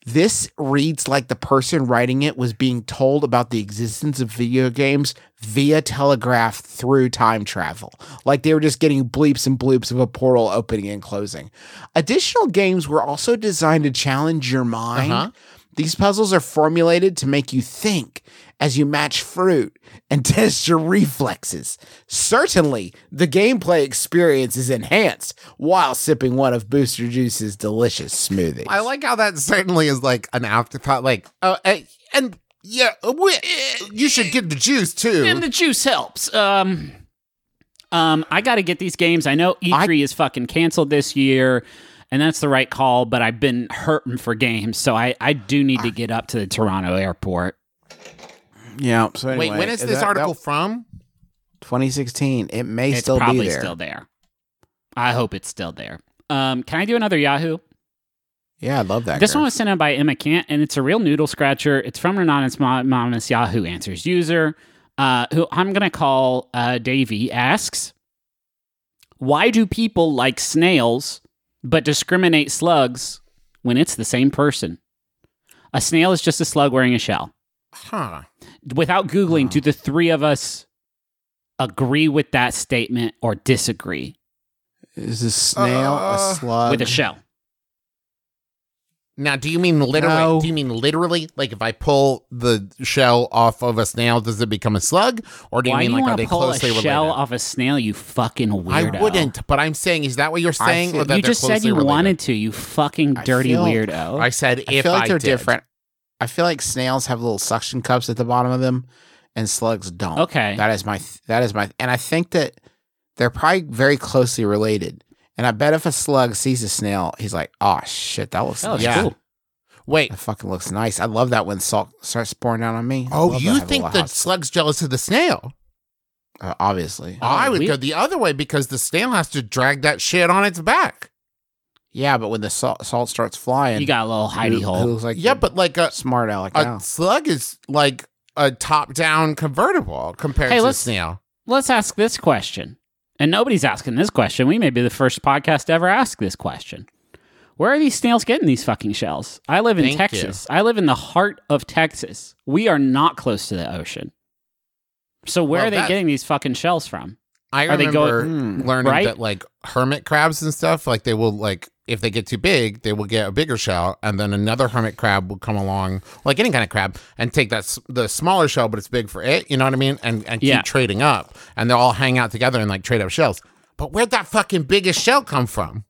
This reads like the person writing it was being told about the existence of video games via telegraph through time travel. Like they were just getting bleeps and bloops of a portal opening and closing. Additional games were also designed to challenge your mind. Uh-huh. These puzzles are formulated to make you think as you match fruit and <laughs> test your reflexes. Certainly, the gameplay experience is enhanced while sipping one of Booster Juice's delicious smoothies. I like how that certainly is like an afterthought. Like, uh, uh, and yeah, uh, we, uh, you should get the juice too. And the juice helps. Um, um, I got to get these games. I know E3 is fucking canceled this year, and that's the right call. But I've been hurting for games, so I I do need to get up to the Toronto airport. Yeah. So Wait, when is that- this that- article from? 2016. It may It's still probably be there. still there. I hope it's still there. Um, can I do another Yahoo? Yeah, I love that. This girl. one was sent in by Emma Cant, and it's a real noodle scratcher. It's from an anonymous, anonymous Yahoo Answers user, uh, who I'm going to call uh, Davey, asks, Why do people like snails but discriminate slugs when it's the same person? A snail is just a slug wearing a shell. Huh. Without Googling, do the three of us agree with that statement or disagree Is a snail Uh, a slug? with a shell. Now, do you mean literally? No. Do you mean literally? Like if I pull the shell off of a snail, does it become a slug? Or do you Why mean do you like are want they to pull a closely shell related? off a snail? You fucking weirdo. I wouldn't, but I'm saying, is that what you're saying? feel- or that You just said you related? wanted to. You fucking I dirty feel- weirdo. I said I if feel like they're did. different. I feel like snails have little suction cups at the bottom of them, and slugs don't. Okay. that is my that is my, and I think that they're probably very closely related. And I bet if a slug sees a snail, he's like, "Oh shit, that looks that looks yeah, cool. Wait. that fucking looks nice." I love that when salt starts pouring down on me. Oh, you that. Have a think the hot- slug's jealous of the snail? uh, obviously? I would we- go the other way because the snail has to drag that shit on its back. Yeah, but when the salt, salt starts flying, You got a little hidey hole. who looks like Yeah, but like a smart aleck. a now. slug is like a top-down convertible compared Hey, to let's- snail. Let's ask this question. And nobody's asking this question. We may be the first podcast to ever ask this question. Where are these snails getting these fucking shells? I live in Thank Texas. I live in the heart of Texas. We are not close to the ocean. So where Well, are they that- getting these fucking shells from? I Are they remember going- Hmm. learning right? that like hermit crabs and stuff, like they will like if they get too big, they will get a bigger shell, and then another hermit crab will come along, like any kind of crab, and take that the smaller shell, but it's big for it. You know what I mean? And and keep Yeah. trading up, and they'll all hang out together and like trade up shells. But where'd that fucking biggest shell come from?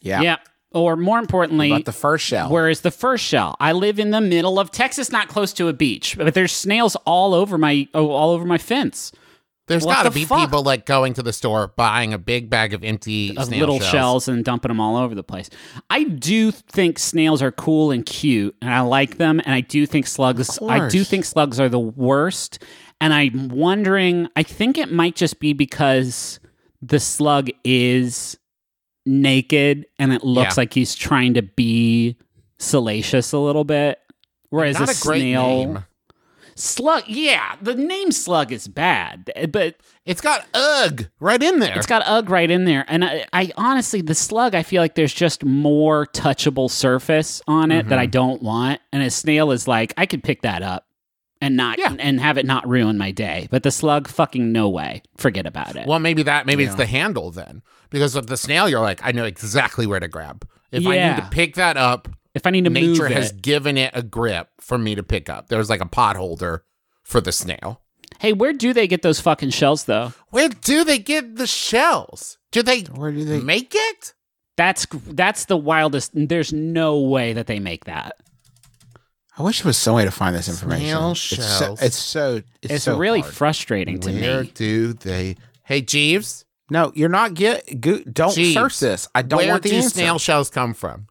yeah. Yeah. Or more importantly, About the first shell. Where is the first shell? I live in the middle of Texas, not close to a beach, but there's snails all over my oh, all over my fence. There's got to the be fuck? people like going to the store, buying a big bag of empty Of snail little shells. shells. and dumping them all over the place. I do think snails are cool and cute, and I like them. And I do think slugs. I do think slugs are the worst. And I'm wondering. I think it might just be because the slug is naked, and it looks Yeah. like he's trying to be salacious a little bit. Whereas Not a, a snail, name. Slug, yeah, the name slug is bad, but It's got ugh right in there. it's got ugh right in there. And I, I honestly, the slug, I feel like there's just more touchable surface on it that I mm-hmm. don't want. And a snail is like, I could pick that up and not Yeah. and have it not ruin my day. But the slug, fucking no way. Forget about it. Well, maybe that maybe it's the handle then, because with the snail, you're like, I know exactly where to grab. If I need to pick that up, if I need to nature move has it, given it a grip for me to pick up. There's like a pot holder for the snail. hey, where do they get those fucking shells though? Where do they get the shells? Do they Where do they? make it? That's that's the wildest. There's no way that they make that. I wish there was some way to find this information. Snail It's so. shells. It's so. It's, It's so really hard. frustrating to Where me. Where do they? Hey, Jeeves, No, you're not get. Go, don't Jeeves, search this. I don't where want the do answer. snail shells come from?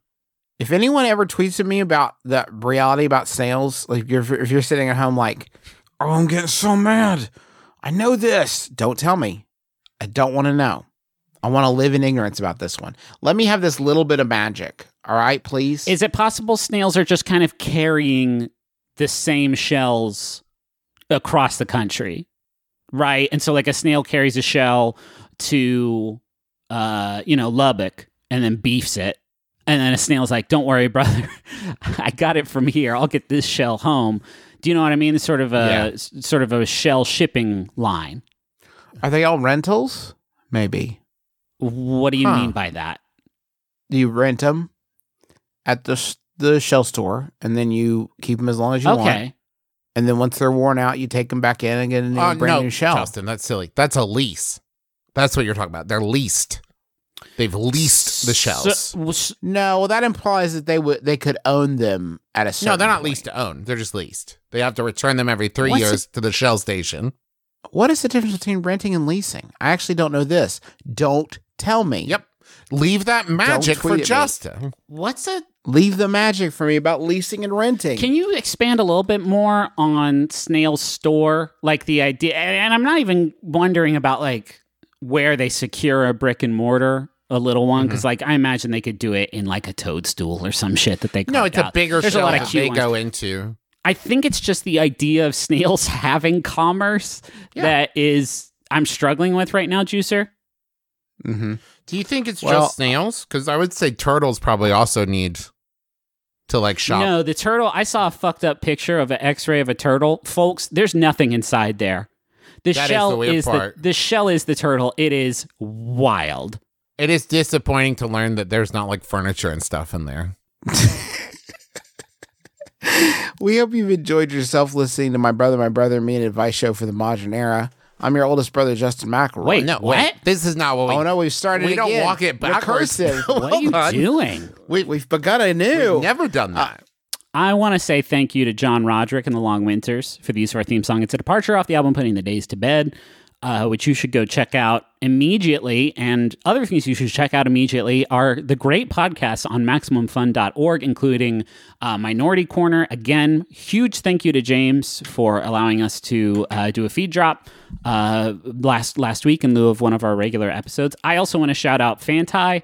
If anyone ever tweets at me about the reality about snails, like if you're, if you're sitting at home like, oh, I'm getting so mad. I know this. Don't tell me. I don't want to know. I want to live in ignorance about this one. Let me have this little bit of magic. All right, please. Is it possible snails are just kind of carrying the same shells across the country? Right? And so like a snail carries a shell to uh, you know, Lubbock and then beefs it. And then a snail's like, "Don't worry, brother. <laughs> I got it from here. I'll get this shell home." Do you know what I mean? It's sort of a Yeah. sort of a shell shipping line. Are they all rentals? Maybe. What do you Huh. mean by that? You rent them at the the shell store, and then you keep them as long as you want. Okay. And then once they're worn out, you take them back in and get a new, Oh, brand no, new shell. Justin, that's silly. That's a lease. That's what you're talking about. They're leased. They've leased the shells. So- s- No, well, that implies that they would they could own them at a certain no, they're not point. leased to own. They're just leased. They have to return them every three What's years to the shell station. What is the difference between renting and leasing? I actually don't know this. Don't tell me. Yep. Leave that magic for at me. Justin. what's a Leave the magic for me about leasing and renting. Can you expand a little bit more on Snail's store? Like the idea, and and I'm not even wondering about like where they secure a brick and mortar, a little one, Mm-hmm. because like I imagine they could do it in like a toadstool or some shit that they. No, carved it's a bigger There's shell a lot of that cute they ones. go into. I think it's just the idea of snails <laughs> having commerce Yeah. that is I'm struggling with right now, Juicer. mm-hmm. Do you think it's Well- just snails? Because I would say turtles probably also need to like shop. No, the turtle. I saw a fucked up picture of an X-ray of a turtle, folks. There's nothing inside there. The That is shell the weird is the, the shell is the turtle. It is wild. It is disappointing to learn that there's not like furniture and stuff in there. <laughs> We hope you've enjoyed yourself listening to my brother, my brother, me, an advice show for the modern era. I'm your oldest brother, Justin McElroy. Wait, No, what? wait. This is not what we. Oh no, we've started. We don't walk it backwards. Recursive. <laughs> What are you on. doing? we, we've begun anew. We've never done uh, that. I want to say thank you to John Roderick and the Long Winters for the use of our theme song. It's a departure off the album Putting the Days to Bed, uh, which you should go check out immediately. And other things you should check out immediately are the great podcasts on MaximumFun.org, including uh, Minority Korner. Again, huge thank you to James for allowing us to uh, do a feed drop uh, last last week in lieu of one of our regular episodes. I also want to shout out Fantai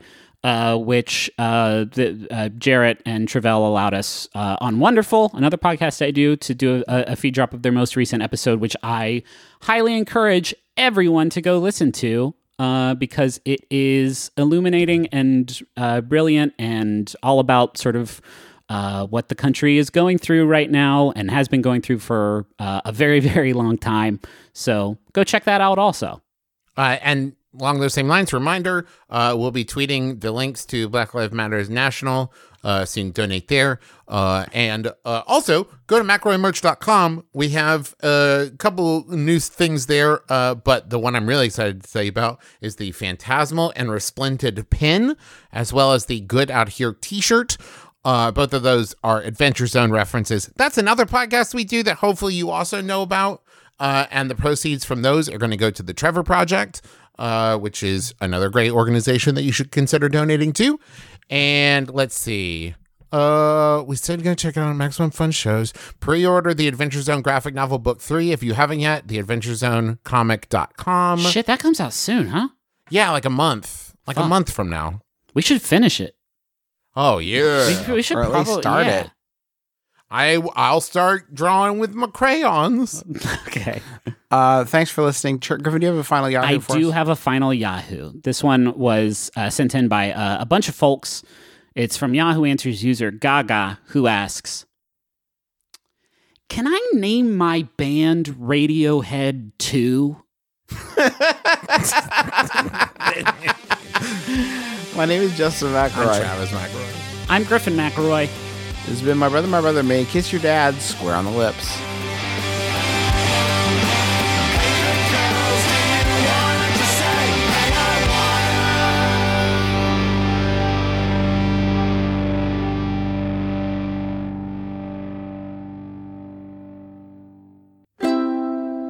uh, which uh, the, uh, Jarrett and Tre'vell allowed us uh, on Wonderful, another podcast I do, to do a, a feed drop of their most recent episode, which I highly encourage everyone to go listen to. Uh, because it is illuminating and uh, brilliant and all about sort of uh, what the country is going through right now and has been going through for uh, a very, <laughs> very long time. So go check that out also. And along those same lines, reminder: uh, we'll be tweeting the links to Black Lives Matters National, uh, so you can donate there. Uh, and uh, also go to mcelroymerch.com. We have a couple new things there, uh, but the one I'm really excited to tell you about is the Phantasmal and Resplendent pin, as well as the Good Out Here T-shirt. Uh, both of those are Adventure Zone references. That's another podcast we do that hopefully you also know about. Uh, and the proceeds from those are going to go to the Trevor Project, uh, which is another great organization that you should consider donating to. And let's see. Uh, we said gonna check it out on Maximum Fun shows. Pre-order the Adventure Zone graphic novel book three if you haven't yet. The Adventure Zone comic.com. Shit, that comes out soon, huh? Yeah, like a month, like a month from now. We should finish it. Oh yeah. We, we should or at least probably start yeah. it. I I'll start drawing with my crayons. <laughs> Okay. Uh, thanks for listening. Ch- Griffin, do you have a final Yahoo I for do us? have a final Yahoo. This one was uh, sent in by uh, a bunch of folks. It's from Yahoo Answers user Gaga, who asks Can I name my band Radiohead 2? <laughs> My name is Justin I'm Travis McElroy. I'm Griffin McElroy. This has been my brother, my brother, May. Kiss your dad square on the lips.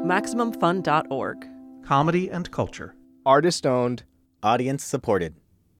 MaximumFun.org. Comedy and culture. Artist owned, audience supported.